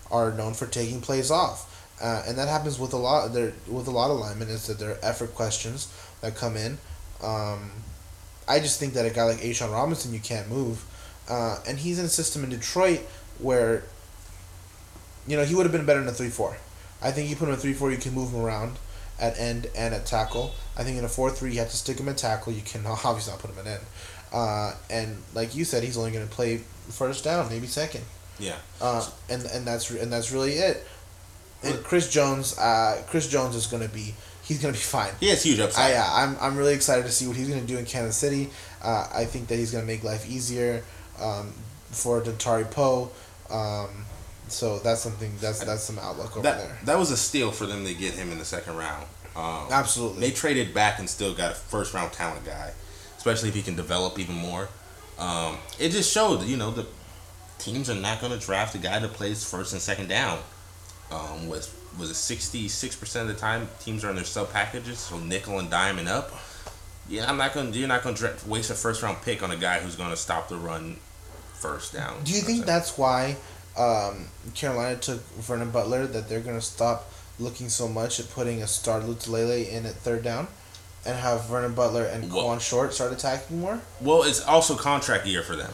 are known for taking plays off. Uh, and that happens with a lot there with a lot of linemen is that there are effort questions that come in. Um, I just think that a guy like A'Shawn Robinson you can't move, uh, and he's in a system in Detroit where, you know, he would have been better in a three four. I think you put him in a three four, you can move him around at end and at tackle. I think in a four three, you have to stick him at tackle. You can obviously not put him at end. Uh, and like you said, he's only going to play first down, maybe second. Yeah. Uh, and and that's and that's really it. And Chris Jones, uh, Chris Jones is going to be he's going to be fine. He has huge I, upside. yeah, I'm, I'm really excited to see what he's going to do in Kansas City. Uh, I think that he's going to make life easier um, for Dontari Poe. Um, so that's something that's that's some outlook over that there. that was a steal for them to get him in the second round. Um, Absolutely. They traded back and still got a first round talent guy, especially if he can develop even more. Um, it just showed, you know, the teams are not going to draft a guy that plays first and second down. Um, was was it sixty six percent of the time teams are in their sub packages, so nickel and dime and up. Yeah, I'm not gonna. You're not gonna dra- waste a first round pick on a guy who's gonna stop the run first down. Do you think that's why um, Carolina took Vernon Butler? That they're going to stop looking so much at putting a star Lotulelei in at third down, and have Vernon Butler and Well- Quan Short start attacking more? Well, it's also contract year for them.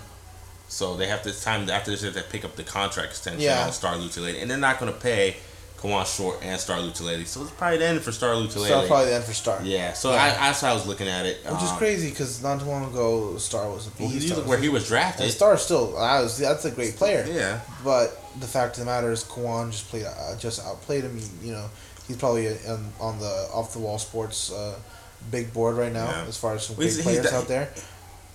So they have this time after this they have to pick up the contract extension Yeah. on Star Lotulelei. And they're not gonna pay Kawann Short and Star Lotulelei. So it's probably the end for Star Lotulelei. So it's probably the end for Star. yeah, so Yeah. I, that's how I was looking at it. Which is Um, crazy because not too long ago, Star was a Well, beast. you Star look where he was and drafted. Star still, was, that's a great player. Yeah. But the fact of the matter is, Kwan just played, uh, just outplayed him. He, you know, he's probably on, on the off the wall sports uh, big board right now Yeah. as far as some Well, great he's- players the- out there.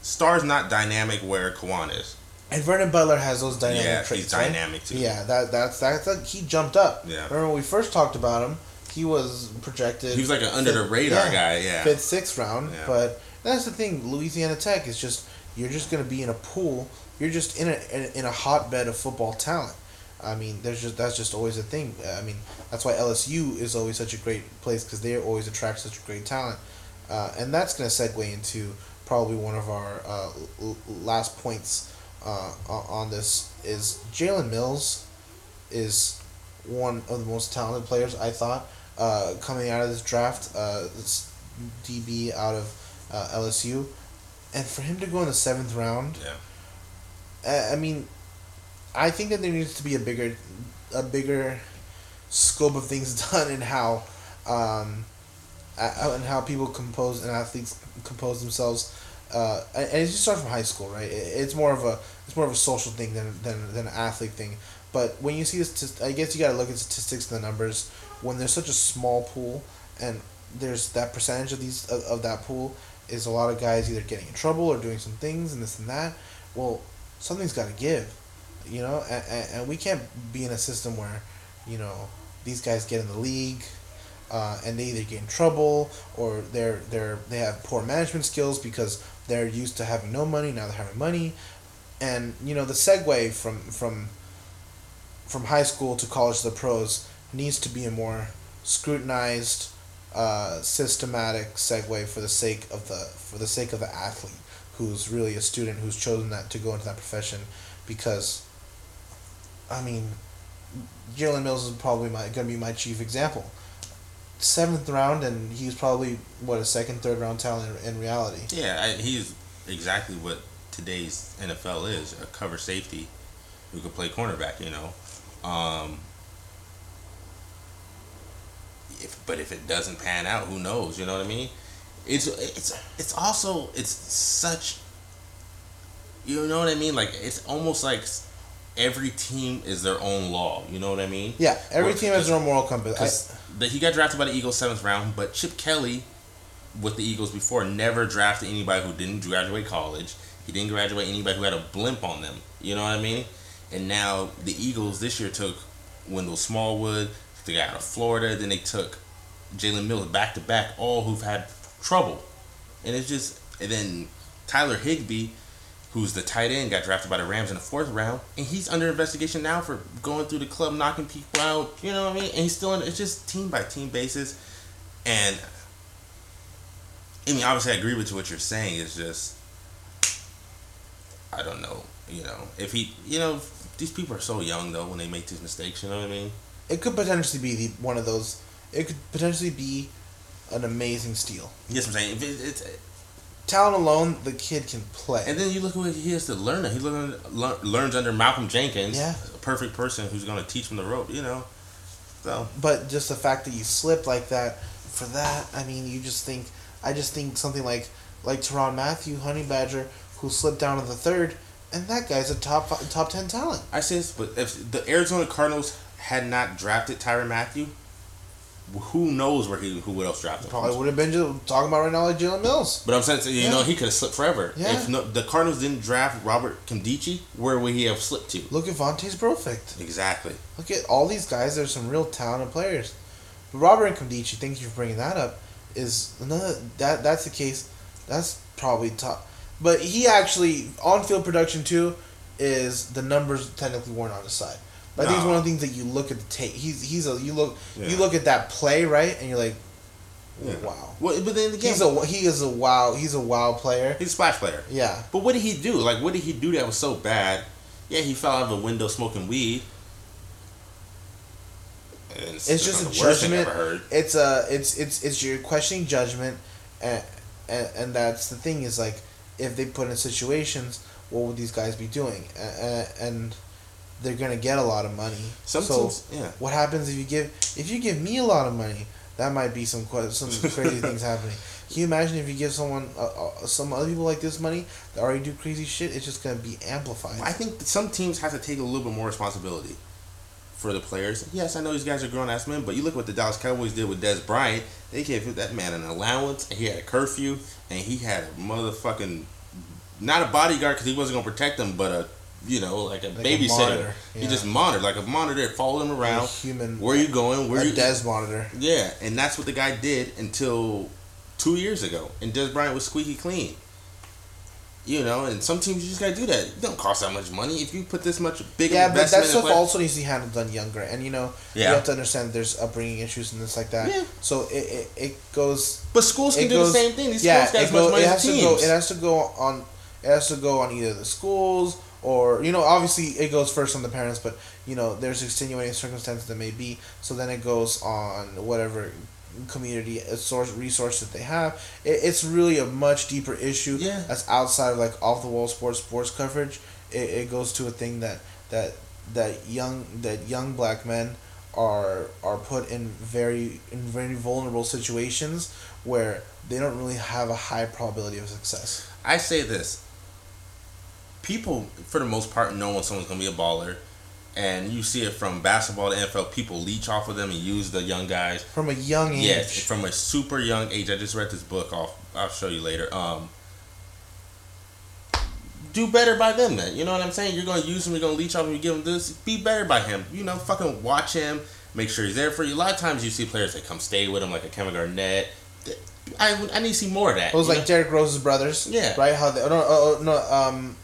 Star's not dynamic where Kawann is. And Vernon Butler has those dynamic Yeah, traits. he's right? dynamic too. Yeah, that that's that's that, he jumped up. Yeah. Remember when we first talked about him? He was projected. He was like an under the radar yeah, guy, yeah. Fifth, sixth round. Yeah. But that's the thing. Louisiana Tech is just you're just gonna be in a pool. You're just in a in a, in a hotbed of football talent. I mean, there's just that's just always a thing. I mean, that's why LSU is always such a great place because they always attract such great talent, uh, and that's gonna segue into probably one of our uh, last points uh, on this is Jalen Mills is one of the most talented players I thought uh, coming out of this draft. Uh, this DB out of uh, LSU, and for him to go in the seventh round, Yeah. uh, I mean, I think that there needs to be a bigger, a bigger scope of things done in how, um, and how people compose and athletes compose themselves. Uh, and it just starts from high school, right? It's more of a it's more of a social thing than than, than an athlete thing. But when you see this, I guess you got to look at statistics and the numbers. When there's such a small pool, and there's that percentage of these of, of that pool is a lot of guys either getting in trouble or doing some things and this and that. Well, something's got to give, you know, and, and, and we can't be in a system where, you know, these guys get in the league, uh, and they either get in trouble or they're they're they have poor management skills because they're used to having no money now they're having money, and you know the segue from from from high school to college to the pros needs to be a more scrutinized, uh, systematic segue for the sake of the for the sake of the athlete who's really a student who's chosen that to go into that profession, because. I mean, Jalen Mills is probably my gonna be my chief example. Seventh round, and he's probably what a second, third round talent in, reality. Yeah, I, he's exactly what today's NFL is a cover safety who could play cornerback, you know. Um, if, but if it doesn't pan out, who knows? You know what I mean? It's it's it's also it's such. You know what I mean? Like it's almost like every team is their own law. You know what I mean? Yeah, every Well, team has their own moral compass. Because the, he got drafted by the Eagles seventh round, but Chip Kelly, with the Eagles before, never drafted anybody who didn't graduate college. He didn't graduate anybody who had a blimp on them. You know what I mean? And now the Eagles this year took Wendell Smallwood, the guy out of Florida. Then they took Jalen Mills back to back, all who've had trouble. And it's just, and then Tyler Higbee, who's the tight end, got drafted by the Rams in the fourth round, and he's under investigation now for going through the club, knocking people out. You know what I mean? And he's still in. It's just team by team basis, and I mean, obviously, I agree with what you're saying. It's just, I don't know. You know, if he, you know, these people are so young though when they make these mistakes. You know what I mean? it could potentially be the, one of those. It could potentially be an amazing steal. Yes, I'm saying if it, it's. Talent alone, the kid can play. And then you look at what he has to learn. He learn, learn, learns under Malcolm Jenkins, Yeah. a perfect person who's going to teach him the rope. You know, so but just the fact that you slip like that, for that, I mean, you just think. I just think something like like Tyrann Mathieu, Honey Badger, who slipped down in the third, and that guy's a top top ten talent. I say this, but if the Arizona Cardinals had not drafted Tyrann Mathieu, who knows where he who would else drafted him? Probably would have been talking about right now like Jalen Mills. But I'm saying, you Yeah. know, he could have slipped forever. Yeah. If no, the Cardinals didn't draft Robert Nkemdiche, where would he have slipped to? Look at Vontaze Burfict. Exactly. Look at all these guys. There's some real talented players. But Robert Nkemdiche, thank you for bringing that up. Is another that that's the case. That's probably top. But he actually on field production too is the numbers technically weren't on his side. But I think it's one of the things that you look at the tape. He's he's a you look Yeah. you look at that play right and you're like, Yeah. wow. Well, but then again, He's a he is a wow he's a wow player. he's a splash player. Yeah. But what did he do? Like, what did he do that was so bad? Yeah, he fell out of a window smoking weed. And It's just a the worst thing I judgment. It's a it's it's it's your questioning judgment, and, and and that's the thing is like if they put in situations, what would these guys be doing? And, and they're gonna get a lot of money. So yeah. what happens if you give if you give me a lot of money? That might be some some crazy things happening. Can you imagine if you give someone uh, uh, some other people like this money that already do crazy shit? It's just gonna be amplified. I think some teams have to take a little bit more responsibility for the players. Yes, I know these guys are grown ass men, but you look what the Dallas Cowboys did with Dez Bryant. They gave that man an allowance, and he had a curfew, and he had a motherfucking not a bodyguard because he wasn't gonna protect him, but a you know like a Like a babysitter. monitor, He yeah. just monitored like a monitor him around. human- Where you going? Where a you? Dez monitor. Yeah, and that's what the guy did until two years ago, and Dez Bryant was squeaky clean. You know, and some teams you just gotta do that. It don't cost that much money if you put this much big Yeah, but that stuff also needs to be handled done younger, and you know Yeah. you have to understand there's upbringing issues and things like that. Yeah. So it, it, it goes. But schools can do goes, the same thing. These yeah, schools got as much money it as has to teams. go. It has to go on. It has to go on either the schools or you know obviously it goes first on the parents, but you know there's extenuating circumstances that may be. So then it goes on whatever community uh, source resource that they have. It, it's really a much deeper issue. Yeah. That's outside of like off the wall sports sports coverage. It, it goes to a thing that that that young that young black men are are put in very in very vulnerable situations where they don't really have a high probability of success. I say this. People, for the most part, know when someone's gonna be a baller, and you see it from basketball to NFL. People leech off of them and use the young guys. From a young age. Yes, from a super young age. I just read this book off. I'll show you later. Um, do better by them then. You know what I'm saying? You're gonna use them. You're gonna leech off him. You give them this. Be better by him. You know, fucking watch him. Make sure he's there for you. A lot of times you see players that come stay with him, like a Kevin Garnett. I, I need to see more of that. It was like know? Derrick Rose's brothers. Yeah. Right? How they oh, no oh, oh, no um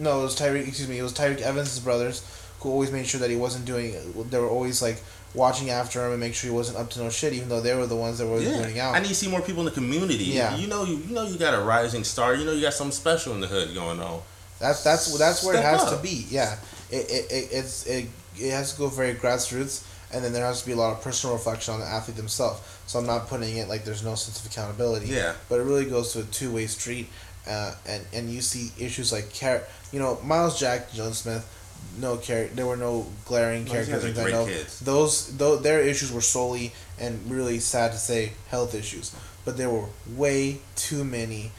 no it was Tyreke excuse me it was Tyreke Evans' brothers who always made sure that he wasn't doing they were always like watching after him and make sure he wasn't up to no shit even though they were the ones that were winning out. I need to see more people in the community. Yeah. You know you, you know you got a rising star. You know you got something special in the hood going on. That's that's that's where it has up. to be. Yeah, it, it, it it's it, it has to go very grassroots, and then there has to be a lot of personal reflection on the athlete themselves. So I'm not putting it like there's no sense of accountability. Yeah. but it really goes to a two way street, uh, and and you see issues like car, you know, Myles Jack, Jaylon Smith. No char- There were no glaring characters. I great know those, though, their issues were solely and really sad to say health issues, but there were way too many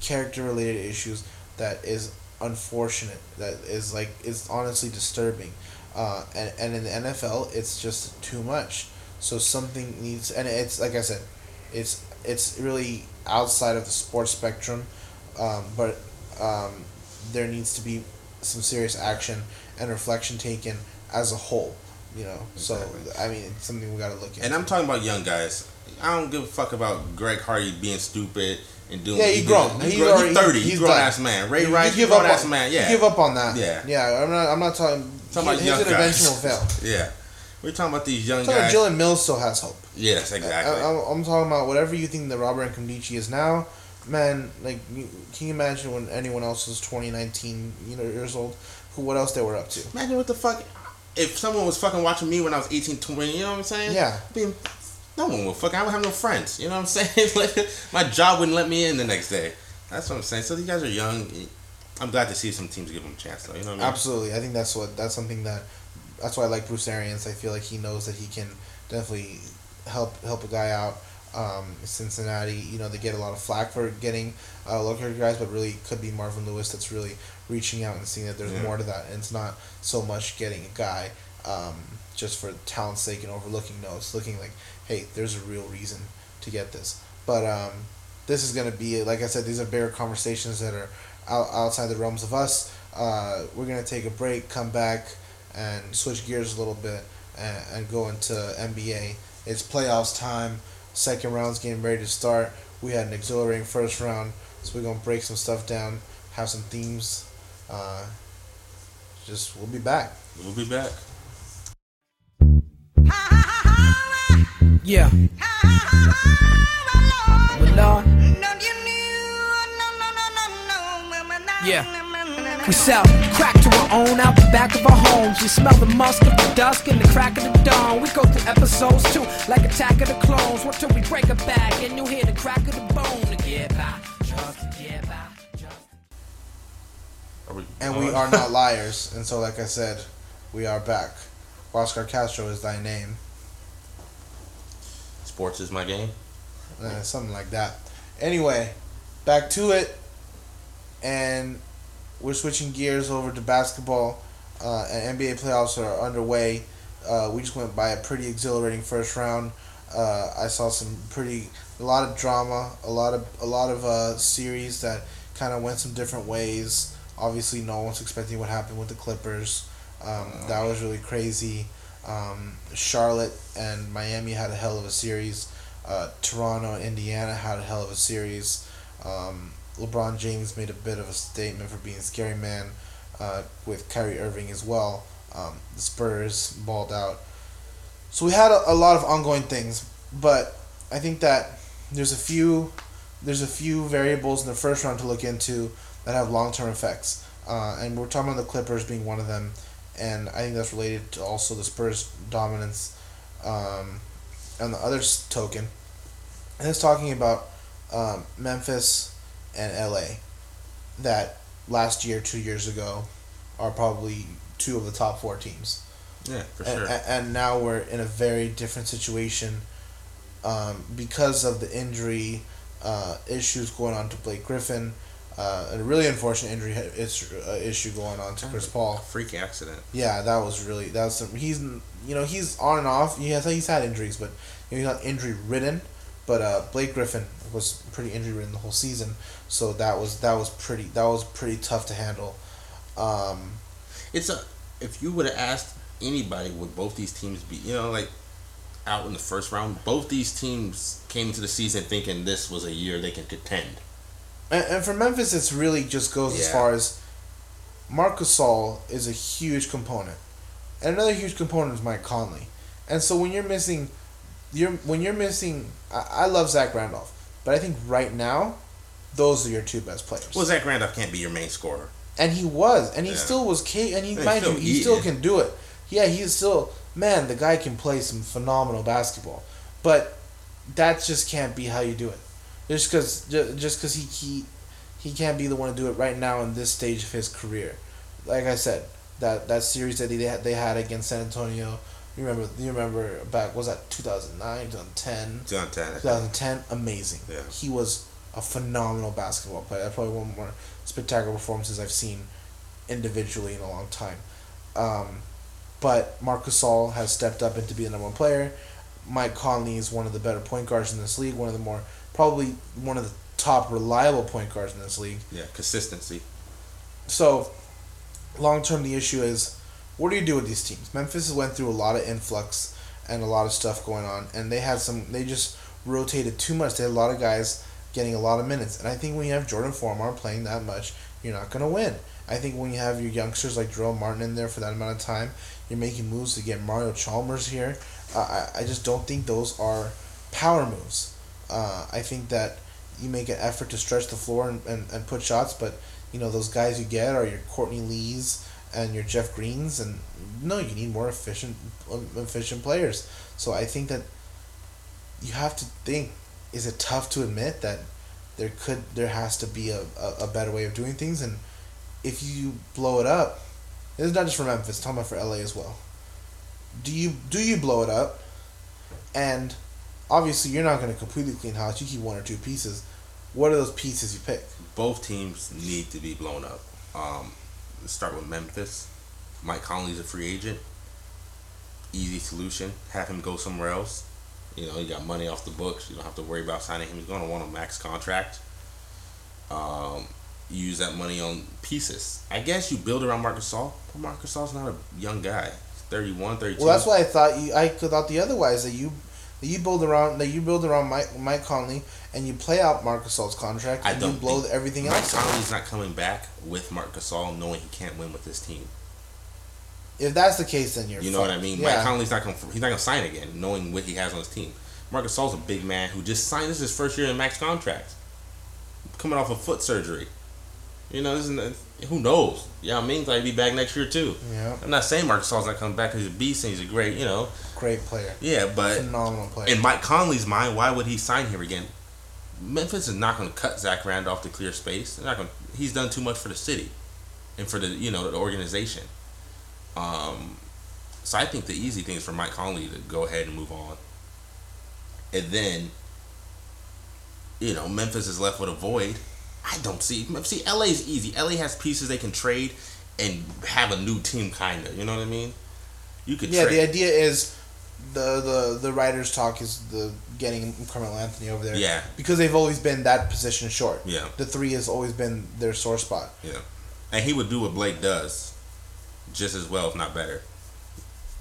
character related issues that is unfortunate that is like is honestly disturbing uh, and, and in the NFL it's just too much so something needs and it's like I said it's it's really outside of the sports spectrum um, but um, there needs to be some serious action and reflection taken as a whole you know so I mean it's something we got to look at And I'm talking about young guys. I don't give a fuck about Greg Hardy being stupid and doing. Yeah, what he grown. He He's grown. already- He's thirty. he's He's grown done. ass man. Ray Rice. give grown up ass on, man. Yeah. give up on that Yeah. yeah I'm not I'm not talking Talking about his intervention guys. will fail Yeah. We're talking about these young I'm guys. Jalen Mills still has hope yes, exactly. I, I'm, I'm talking about whatever you think that Robert Nkemdiche is now, man. Like, can you imagine when anyone else was 20, 19 you know, years old? Who, what else they were up to? Imagine what the fuck. If someone was fucking watching me when I was 18, 20, you know what I'm saying? Yeah. I mean, no one would fuck. I would have no friends. You know what I'm saying? like, my job wouldn't let me in the next day. That's what I'm saying. So these guys are young. I'm glad to see some teams give them a chance, though. You know what I mean? Absolutely, I think that's what that's something that that's why I like Bruce Arians. I feel like he knows that he can definitely help help a guy out. Um, Cincinnati, you know, they get a lot of flack for getting uh, local guys, but really could be Marvin Lewis that's really reaching out and seeing that there's Yeah. more to that, and it's not so much getting a guy um, just for talent's sake and overlooking. No, it's looking like, hey, there's a real reason to get this. But um, this is gonna be like I said, these are bigger conversations that are out, outside the realms of us. Uh, we're gonna take a break, come back, and switch gears a little bit, and, and go into NBA. It's playoffs time. Second round's getting ready to start. We had an exhilarating first round, so we're gonna break some stuff down, have some themes. Uh, just we'll be back. We'll be back. Yeah. Well, Lord. Yeah. We sell crack to our own out the back of our homes. We smell the musk of the dusk and the crack of the dawn. We go through episodes too, like Attack of the Clones. What till we break a bag and you hear the crack of the bone to get by. Just to get by. Just we, And we are not liars. And so, like I said, we are back. Oscar Castro is thy name. Sports is my game. Uh, something like that. Anyway, back to it. And we're switching gears over to basketball. Uh, and NBA playoffs are underway. Uh, we just went by a pretty exhilarating first round. Uh, I saw some pretty, a lot of drama, a lot of a lot of uh, series that kind of went some different ways. Obviously, no one's expecting what happened with the Clippers. Um, that was really crazy. Um, Charlotte and Miami had a hell of a series. Uh, Toronto and Indiana had a hell of a series. Um, LeBron James made a bit of a statement for being scary man uh, with Kyrie Irving as well. Um, the Spurs balled out. So we had a, a lot of ongoing things, but I think that there's a few there's a few variables in the first round to look into that have long term effects, uh, and we're talking about the Clippers being one of them, and I think that's related to also the Spurs dominance. Um, on the other token, and it's talking about um, Memphis and LA, that last year, two years ago, are probably two of the top four teams. Yeah, for and, sure. and now we're in a very different situation um, because of the injury uh, issues going on to Blake Griffin. Uh, a really unfortunate injury uh, issue going on to Chris Paul. Freak accident. Yeah, that was really that was some, he's you know he's on and off. He has he's had injuries, but you know, he's not injury ridden. But uh, Blake Griffin was pretty injury ridden the whole season, so that was that was pretty that was pretty tough to handle. Um, It's a if you would have asked anybody would both these teams be you know like out in the first round both these teams came into the season thinking this was a year they can contend And, and for Memphis, it's really just goes as far as Marcus Gasol is a huge component, and another huge component is Mike Conley. And so when you're missing, you're when you're missing. I, I love Zach Randolph, but I think right now, those are your two best players. well Zach Randolph can't be your main scorer and he was, and he Yeah. still was. Ca- and he, mind you, he still can do it. Yeah, he's still man. The guy can play some phenomenal basketball, but that just can't be how you do it. Just because, just because he, he he can't be the one to do it right now in this stage of his career. Like I said, that that series that they had, they had against San Antonio. You remember? You remember back? Was that 2009, 2010? John Tanner 2010, amazing. Yeah. He was a phenomenal basketball player. That's probably one of the more spectacular performances I've seen individually in a long time. Um, but Marc Gasol has stepped up into being the number one player. Mike Conley is one of the better point guards in this league. One of the more probably one of the top reliable point guards in this league. yeah consistency So, long term, the issue is what do you do with these teams? Memphis has went through a lot of influx and a lot of stuff going on, and they had some. They just rotated too much. They had a lot of guys getting a lot of minutes, and I think when you have Jordan Farmar playing that much, you're not gonna win. I think when you have your youngsters like Jerome Martin in there for that amount of time, you're making moves to get Mario Chalmers here. Uh, I I just don't think those are power moves. Uh, I think that you make an effort to stretch the floor and, and, and put shots, but you know those guys you get are your Courtney Lees and your Jeff Greens, and no, you need more efficient um, efficient players. So I think that you have to think: is it tough to admit that there could there has to be a, a, a better way of doing things, and if you blow it up, it's not just for Memphis, it's talking about for LA as well. Do you do you blow it up, and obviously you're not going to completely clean house. You keep one or two pieces. What are those pieces you pick? both teams need to be blown up um let's start with Memphis Mike Conley's a free agent easy solution have him go somewhere else you know you got money off the books you don't have to worry about signing him he's going to want a max contract um you use that money on pieces I guess you build around Marcus Gasol but Marcus Gasol's not a young guy He's 31 32 Well, that's why I thought you. I thought the otherwise that you that you build around that you build around Mike Mike Conley and you play out Marc Gasol's contract I and you blow everything Mike else. out. Conley's not coming back with Marc Gasol knowing he can't win with this team If that's the case, then you're. You know what I mean? Yeah. Mike Conley's not gonna he's not gonna sign again, knowing what he has on his team. Marcus Gasol's a big man who just signed this is his first year in max contract, coming off of foot surgery. You know, this is, who knows? Yeah, I mean, might be back next year too. Yeah. I'm not saying Marcus Gasol's not coming back because he's a beast and he's a great, you know, Great player. yeah. But Phenomenal player. in Mike Conley's mind, why would he sign here again? Memphis is not going to cut Zach Randolph to clear space. They're not going. He's done too much for the city, and for the you know the organization. Um, so I think the easy thing is for Mike Conley to go ahead and move on, and then, you know, Memphis is left with a void. I don't see. See, LA is easy. LA has pieces they can trade and have a new team, kind of. You know what I mean? You could. yeah, trade. the idea is the the the writers talk is the getting Carmelo Anthony over there. Yeah. Because they've always been that position short. Yeah. The three has always been their sore spot. Yeah, and he would do what Blake does, just as well, if not better.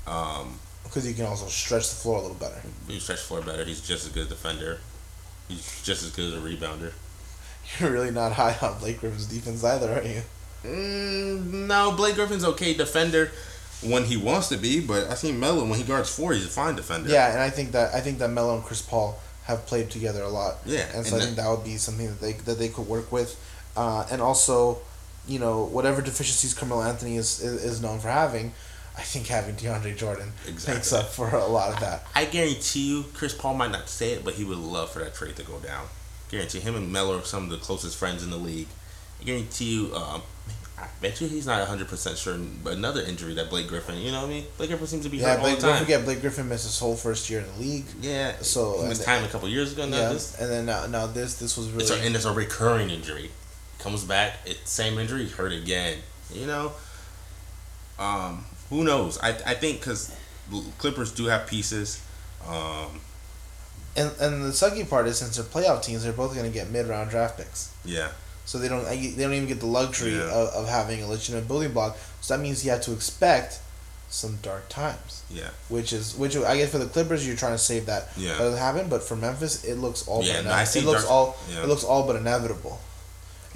Um, Because you can also stretch the floor a little better. he stretch the floor better. He's just as good a defender. He's just as good as a rebounder. You're really not high on Blake Griffin's defense either, are you? Mm, no, Blake Griffin's okay defender when he wants to be, but I think Melo when he guards four, he's a fine defender. Yeah, and I think that I think that Melo and Chris Paul have played together a lot. Yeah, and so and I think that would be something that they that they could work with, uh, and also, you know, whatever deficiencies Carmelo Anthony is, is is known for having, I think having DeAndre Jordan makes up for a lot of that. I guarantee you, Chris Paul might not say it, but he would love for that trade to go down. Guarantee him and Melo are some of the closest friends in the league. I guarantee you, um, I bet you he's not hundred percent sure. But another injury that Blake Griffin, you know what I mean? Blake Griffin seems to be Yeah, hurt all Blake, the don't time. forget Blake Griffin missed his whole first year in the league. Yeah, So, he missed and- time a couple years ago. Now yeah, this, and then now, now this this was really it's a, and it's a recurring injury. Comes back, it same injury, hurt again. You know, um, who knows? I I think because Clippers do have pieces. Um, and and the sucky part is since they're playoff teams, they're both going to get mid round draft picks. yeah, So they don't they don't even get the luxury Yeah. of, of having a legitimate building block. So that means you have to expect some dark times, yeah, which is which I guess for the Clippers you're trying to save that Yeah. doesn't happen. But for Memphis, it looks all Yeah, but no, I see it looks dark- all yeah. it looks all but inevitable.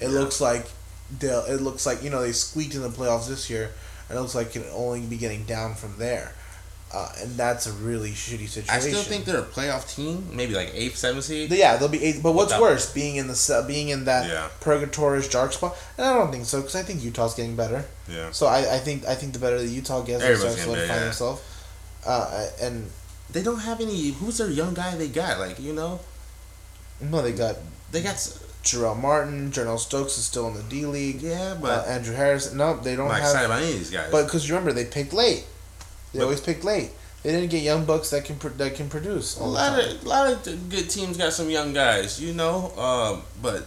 It Yeah. looks like they'll it looks like you know they squeaked in the playoffs this year, and it looks like it only be getting down from there. Uh, and that's a really shitty situation. I still think they're a playoff team, maybe like eighth, seventh seed. Yeah, they'll be eight. But what's worse, being in the being in that Yeah. purgatorious dark spot? And I don't think so because I think Utah's getting better. Yeah. So I, I think I think the better that Utah gets, they start solidifying yeah. themselves. Uh, and They don't have any. Who's their young guy they got? Like you know, no, they got they got. Jarell Martin, Jarnell Stokes is still in the D League. Yeah, Uh, but Andrew Harris. No, they don't not have. excited about any of these guys. But because remember, they picked late. They But- always pick late. They didn't get young bucks that can that can produce. a lot of a lot of good teams got some young guys, you know. Um, but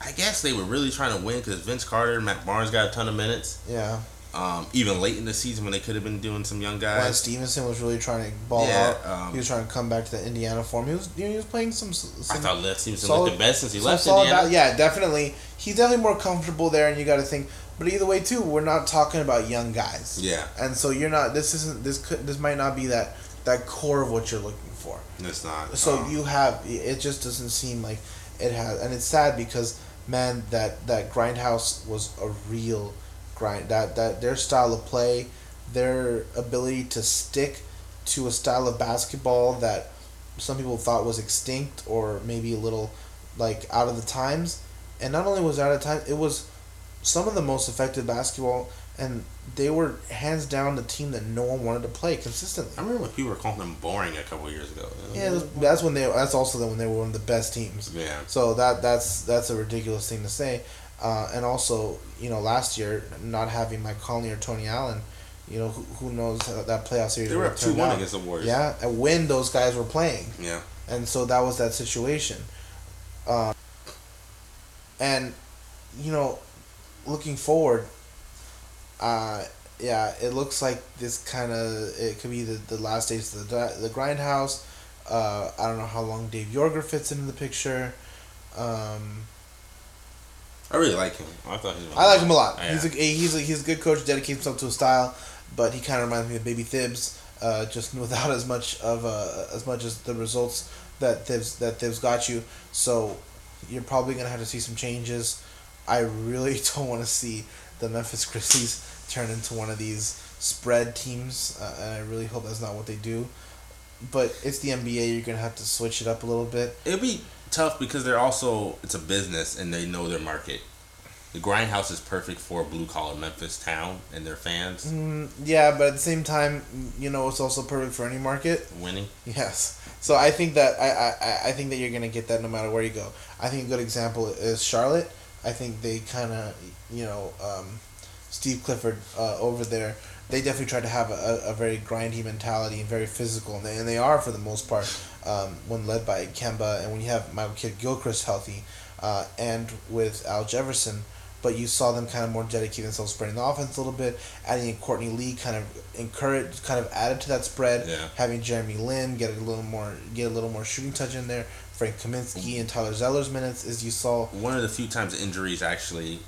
I guess they were really trying to win because Vince Carter, Matt Barnes got a ton of minutes. yeah. Um, even late in the season when they could have been doing some young guys. Stephenson was really trying to ball Yeah, out. um, he was trying to come back to the Indiana form. He was he was playing some. I thought Lance Stephenson solid- looked the best since he left Indiana. yeah, definitely. He's definitely more comfortable there, and you got to think. But either way, too, we're not talking about young guys. Yeah, And so you're not. This isn't. This could. This might not be that that core of what you're looking for. it's not. So um, you have. It just doesn't seem like it has, and it's sad because man, that that grindhouse was a real grind. That that their style of play, their ability to stick to a style of basketball that some people thought was extinct or maybe a little like out of the times. And not only was out of time, it was some of the most effective basketball, and they were hands down the team that no one wanted to play consistently. I remember when people were calling them boring a couple years ago. Yeah, that's- that's when they. That's also when they were one of the best teams. Yeah. So that that's that's a ridiculous thing to say, uh, and also you know last year not having Mike Conley or Tony Allen, you know who, who knows how that playoff series. They were up two one against the Warriors. Yeah, and when those guys were playing, Yeah. and so that was that situation. Uh, and you know, looking forward, uh, yeah, it looks like this kind of it could be the, the last days of the the grindhouse. Uh, I don't know how long Dave Joerger fits into the picture. Um, I really like him. I thought he was. I like him a lot. Yeah. He's a he's a he's a good coach. Dedicates himself to a style, but he kind of reminds me of Baby Thibs, uh, just without as much of uh, as much as the results that Thibs that Thibs got you. So you're probably gonna have to see some changes. I really don't want to see the Memphis Grizzlies turn into one of these spread teams, uh, and I really hope that's not what they do. But it's the NBA. You're gonna have to switch it up a little bit. It'd be tough because they're also it's a business and they know their market. The grindhouse is perfect for blue collar Memphis town and their fans Mm, yeah, but at the same time, you know, it's also perfect for any market. winning. Yes. So I think that I, I, I think that you're gonna get that no matter where you go. I think a good example is Charlotte. I think they kind of you know um, Steve Clifford uh, over there. They definitely try to have a, a very grindy mentality and very physical, and they, and they are for the most part um, when led by Kemba and when you have Michael Kidd Gilchrist healthy, uh, and with Al Jefferson. But you saw them kind of more dedicate themselves spreading the offense a little bit, adding in Courtney Lee kind of encouraged, kind of added to that spread. Yeah. Having Jeremy Lin get a little more, get a little more shooting touch in there. Frank Kaminsky and Tyler Zeller's minutes, as you saw, One of the few times injuries actually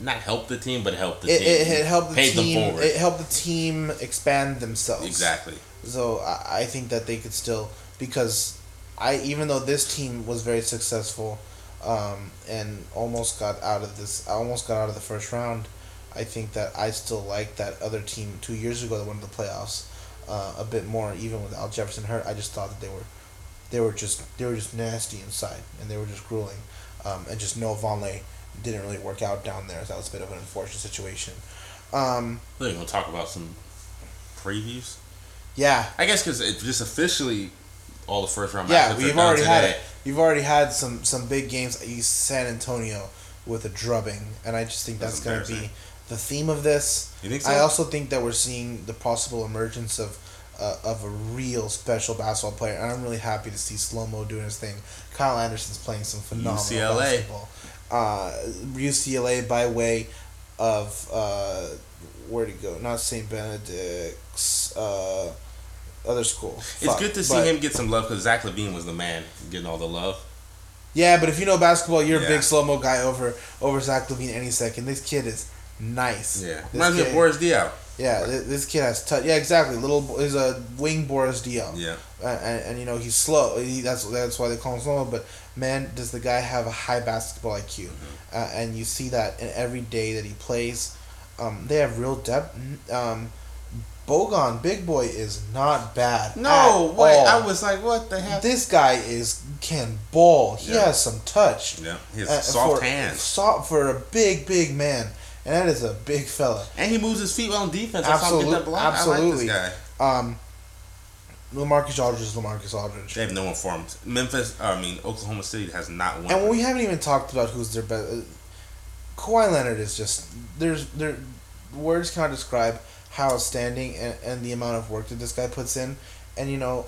not helped the team, but helped the it, team. it, it helped the Paid them team. forward. It helped the team expand themselves. exactly. So I, I think that they could still because I even though this team was very successful, um, and almost got out of this, I almost got out of the first round. I think that I still like that other team two years ago that went to the playoffs uh, a bit more, even with Al Jefferson hurt. I just thought that they were, they were just they were just nasty inside, and they were just grueling, um, and just no Vonleh didn't really work out down there. So that was a bit of an unfortunate situation. Um, We're gonna talk about some previews. yeah, I guess because it just officially all the first round Yeah, we've already had today. it. You've already had some some big games. East San Antonio with a drubbing, and I just think that's, That's going to be the theme of this. You think so? I also think that we're seeing the possible emergence of uh, of a real special basketball player, and I'm really happy to see Slow Mo doing his thing. Kyle Anderson's playing some phenomenal UCLA. basketball. Uh, UCLA by way of uh, where'd he go? Not St. Benedict's. Uh, other school. It's Fuck, good to see but- him get some love because Zach LaVine was the man getting all the love. Yeah, but if you know basketball, you're a big slow mo guy over over Zach LaVine any second. This kid is nice. Yeah, This reminds me of Boris Diaw. Yeah, thi- this kid has touch. Yeah, exactly. Little is a wing Boris Diaw. Yeah, and, and, and you know he's slow. He, that's that's why they call him slow. But man, does the guy have a high basketball IQ? Mm-hmm. Uh, and you see that in every day that he plays. Um, they have real depth. Um, Boban, big boy, is not bad. no all. I was like, what the hell? This guy is can ball. He Yeah. has some touch. Yeah, his Uh, soft for, hands, Soft for a big, big man, and that is a big fella. and he moves his feet well in defense. That's he that block. I absolutely. like this guy. Um, Lamarcus Aldridge is Lamarcus Aldridge. They have no one for him. Memphis, I mean Oklahoma City has not won. And we haven't even talked about who's their best. Uh, Kawhi Leonard is just there's there words cannot describe how outstanding and, and the amount of work that this guy puts in, and you know,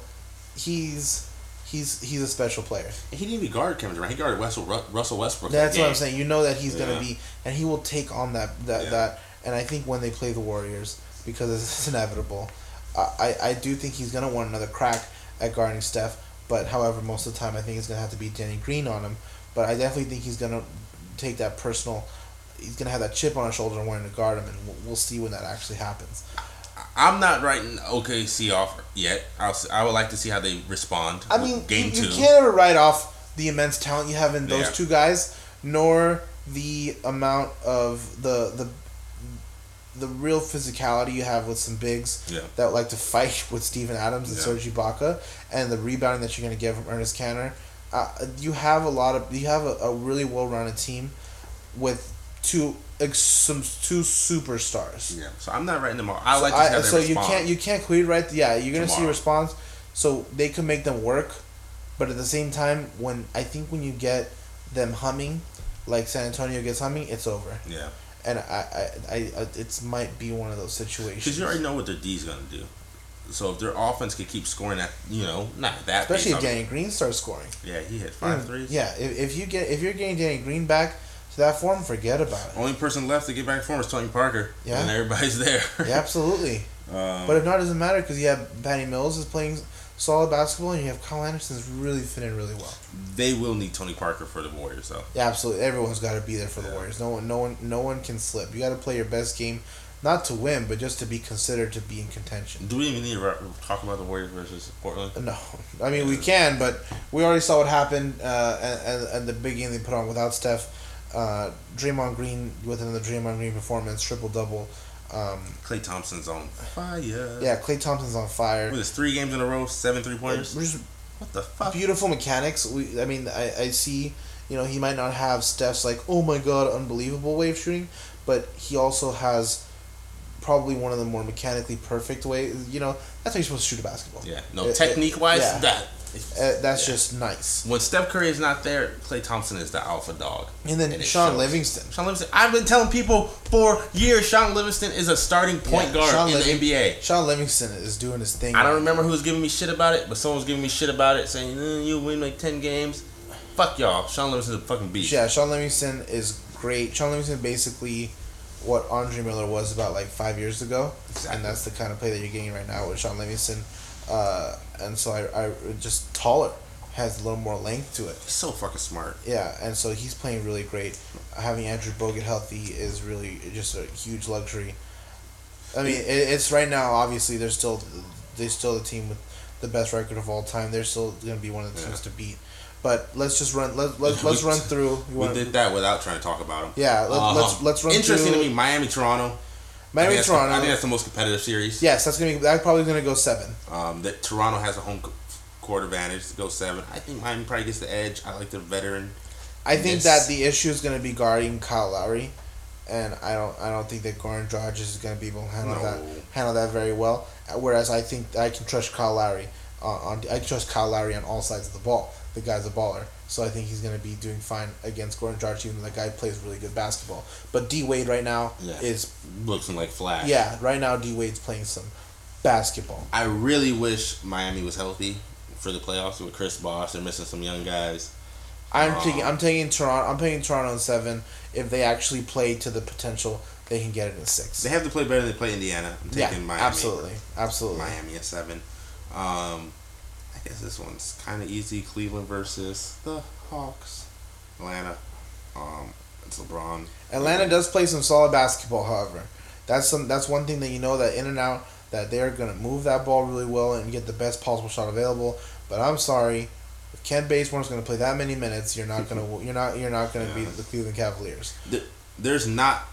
he's he's he's a special player. he didn't even guard Kevin Durant. He guarded Russell Russell Westbrook. That's what I'm saying. You know that he's gonna be, and he will take on that that Yeah. that. And I think when they play the Warriors, because it's inevitable, I I, do think he's gonna want another crack at guarding Steph. But however, most of the time I think it's gonna have to be Danny Green on him. But I definitely think he's gonna take that personal. He's gonna have that chip on his shoulder and wanting to guard him, and we'll, we'll see when that actually happens. I'm not writing OKC off yet. I'll, I would like to see how they respond. I mean, game you, two. you can't ever write off the immense talent you have in those Yeah. two guys, nor the amount of the the the real physicality you have with some bigs Yeah. that like to fight with Steven Adams and Yeah. Serge Ibaka, and the rebounding that you're going to get from Enes Kanter. Uh, you have a lot of you have a, a really well rounded team with two ex- some two superstars. Yeah, so I'm not writing them off. I So like to I- so you respond. can't you can't quit right. Yeah, you're gonna see response. So they can make them work, but at the same time, when I think when you get them humming, like San Antonio gets humming, it's over. Yeah, And I I, I, I it's might be one of those situations. because you already know what their D's gonna do. So if their offense can keep scoring at, you know, not that. Especially if Danny Green starts scoring. Yeah, he hit five Mm, threes. Yeah, if, if you get if you're getting Danny Green back to that form, forget about it. Only person left to get back for him is Tony Parker. Yeah. and everybody's there. Yeah, absolutely. um, But if not, it doesn't matter because you have Patty Mills is playing solid basketball, and you have Kyle Anderson's really fitting really well. they will need Tony Parker for the Warriors, though. Yeah, absolutely. Everyone's got to be there for the Yeah. Warriors. No one, no one, no one can slip. You got to play your best game, not to win, but just to be considered to be in contention. Do we even need to talk about the Warriors versus Portland? No, I mean we can, but we already saw what happened, uh, and, and, and the big game they put on without Steph. Uh, Draymond Green with another Draymond Green performance, triple double. Um, Klay Thompson's on fire. yeah, Klay Thompson's on fire. What is three games in a row, seven three pointers? Just What the fuck? beautiful mechanics. We, I mean, I, I see. You know, he might not have Steph's like, oh my god, unbelievable way of shooting, but he also has probably one of the more mechanically perfect ways. You know, that's how you're supposed to shoot a basketball. Yeah, no, technique wise, yeah. that. Uh, that's Yeah. just nice. When Steph Curry is not there, Klay Thompson is the alpha dog. And then And Sean. Livingston. Sean Livingston. I've been telling people for years Sean Livingston is a starting point Yeah, guard Sean in Living- the NBA. Sean Livingston is doing his thing. I don't remember who was giving me shit about it, but someone was giving me shit about it, saying eh, you win like ten games. Fuck y'all. Sean Livingston's a fucking beast. Yeah, Sean Livingston is great. Sean Livingston basically what Andre Miller was about like five years ago, Exactly. and that's the kind of play that you're getting right now with Sean Livingston. Uh, and so I, I just taller, has a little more length to it. He's so fucking smart. Yeah, and so he's playing really great. Having Andrew Bogut healthy is really just a huge luxury. I mean, it, it's right now. Obviously, they're still they're still the team with the best record of all time. They're still going to be one of the teams to beat. But let's just run. Let, let, let's run through. We did that without trying to talk about him. yeah, let, Uh-huh. let's let's run Interesting through. to me, Miami Toronto. I Miami think the- Toronto. I think that's the most competitive series. yes, that's gonna be. That's probably gonna go seven. Um, that Toronto has a home court advantage to go seven. I think Miami probably gets the edge. I like the veteran. I think that the issue is gonna be guarding Kyle Lowry, and I don't. I don't think that Goran Dragic is gonna be able to handle No. that handle that very well. Uh, Whereas I think I can trust Kyle Lowry on, on I trust Kyle Lowry on all sides of the ball. The guy's a baller. So I think he's going to be doing fine against Goran Dragic, even that guy plays really good basketball. But D Wade right now Yeah. is Looking like Flash. yeah, right now D Wade's playing some basketball. I really wish Miami was healthy for the playoffs with Chris Bosh. They're missing some young guys. I'm Oh. taking I'm taking Toronto. I'm taking Toronto in seven. If they actually play to the potential, they can get it in six. They have to play better than they play Indiana. I'm yeah, taking Miami. absolutely, absolutely. Miami at seven. Um, guess this one's kind of easy. Cleveland versus the Hawks. Atlanta. Um, it's LeBron. Atlanta does play some solid basketball, however. That's some that's one thing that you know that in and out that they're gonna move that ball really well and get the best possible shot available. But I'm sorry, if Kent Bazemore's gonna play that many minutes, you're not gonna you're not you're not gonna Yeah. beat the Cleveland Cavaliers. There's not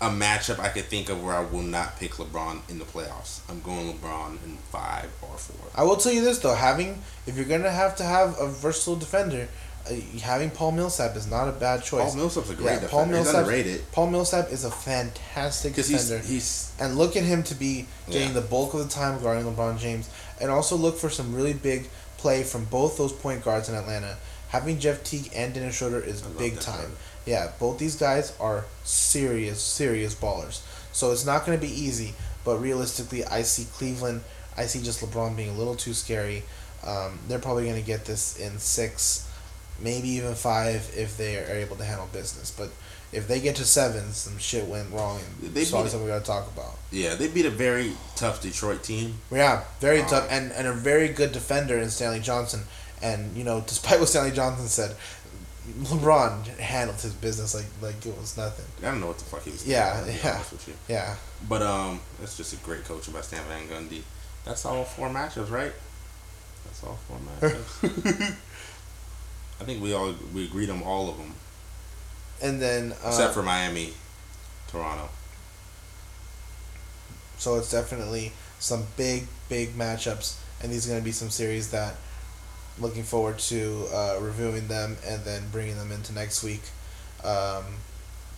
a matchup I could think of where I will not pick LeBron in the playoffs. I'm going LeBron in five or four. I will tell you this though, having if you're gonna have to have a versatile defender, uh, having Paul Millsap is not a bad choice. Paul Millsap's a great Yeah, Paul defender. He's Millsap- underrated Paul Millsap is a fantastic because he's defender. he's and look at him to be getting Yeah. the bulk of the time guarding LeBron James, and also look for some really big play from both those point guards in Atlanta. Having Jeff Teague and Dennis Schroeder is big time. Yeah, both these guys are serious, serious ballers. So it's not going to be easy, but realistically, I see Cleveland. I see just LeBron being a little too scary. Um, they're probably going to get this in six, maybe even five if they are able to handle business. But if they get to seven, some shit went wrong, and They beat something we got to talk about. yeah they beat a very tough Detroit team. Yeah, very Um, tough and, and a very good defender in Stanley Johnson. And you know, despite what Stanley Johnson said, LeBron handled his business like like it was nothing. I don't know what the fuck he was. Yeah, be yeah. Yeah, But um, that's just a great coaching by Stan Van Gundy. That's all four matchups, right? That's all four matchups. I think we all we agreed on all of them and then uh, except for Miami, Toronto. so it's definitely some big big matchups, and these are going to be some series that looking forward to uh, reviewing them and then bringing them into next week. Um,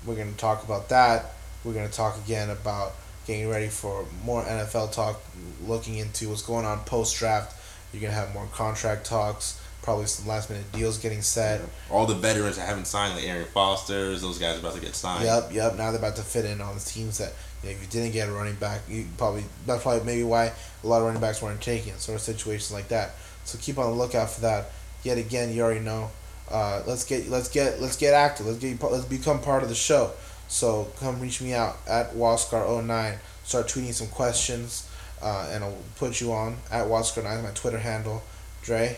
we're going to talk about that. We're going to talk again about getting ready for more NFL talk, looking into what's going on post draft. You're going to have more contract talks, probably some last minute deals getting set. All the veterans that haven't signed, like Arian Foster's, those guys are about to get signed. Yep, yep. Now they're about to fit in on the teams that you know, if you didn't get a running back, you probably that's probably maybe why a lot of running backs weren't taken. Sort of situations like that. So keep on the lookout for that. Yet again, you already know. Uh, let's get let's get let's get active. Let's get let's become part of the show. So come reach me out at Wascar09. Start tweeting some questions, uh, and I'll put you on at Wascar9 my Twitter handle. Dre,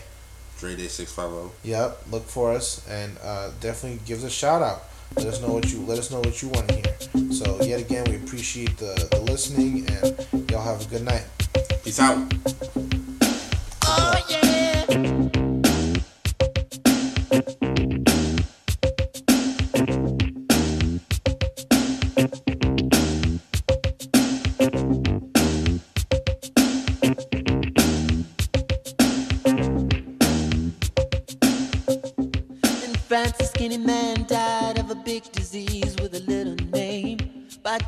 Dre Day six five oh. Yep, look for us and uh, definitely give us a shout out. Let us know what you let us know what you want to hear. So yet again, we appreciate the, the listening and y'all have a good night. Peace out.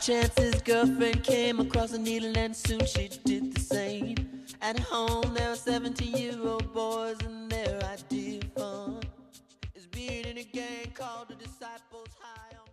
Chance, his girlfriend came across a needle, and soon she did. At home, there are 17 year old boys, and their idea of fun is being in a gang called the Disciples High.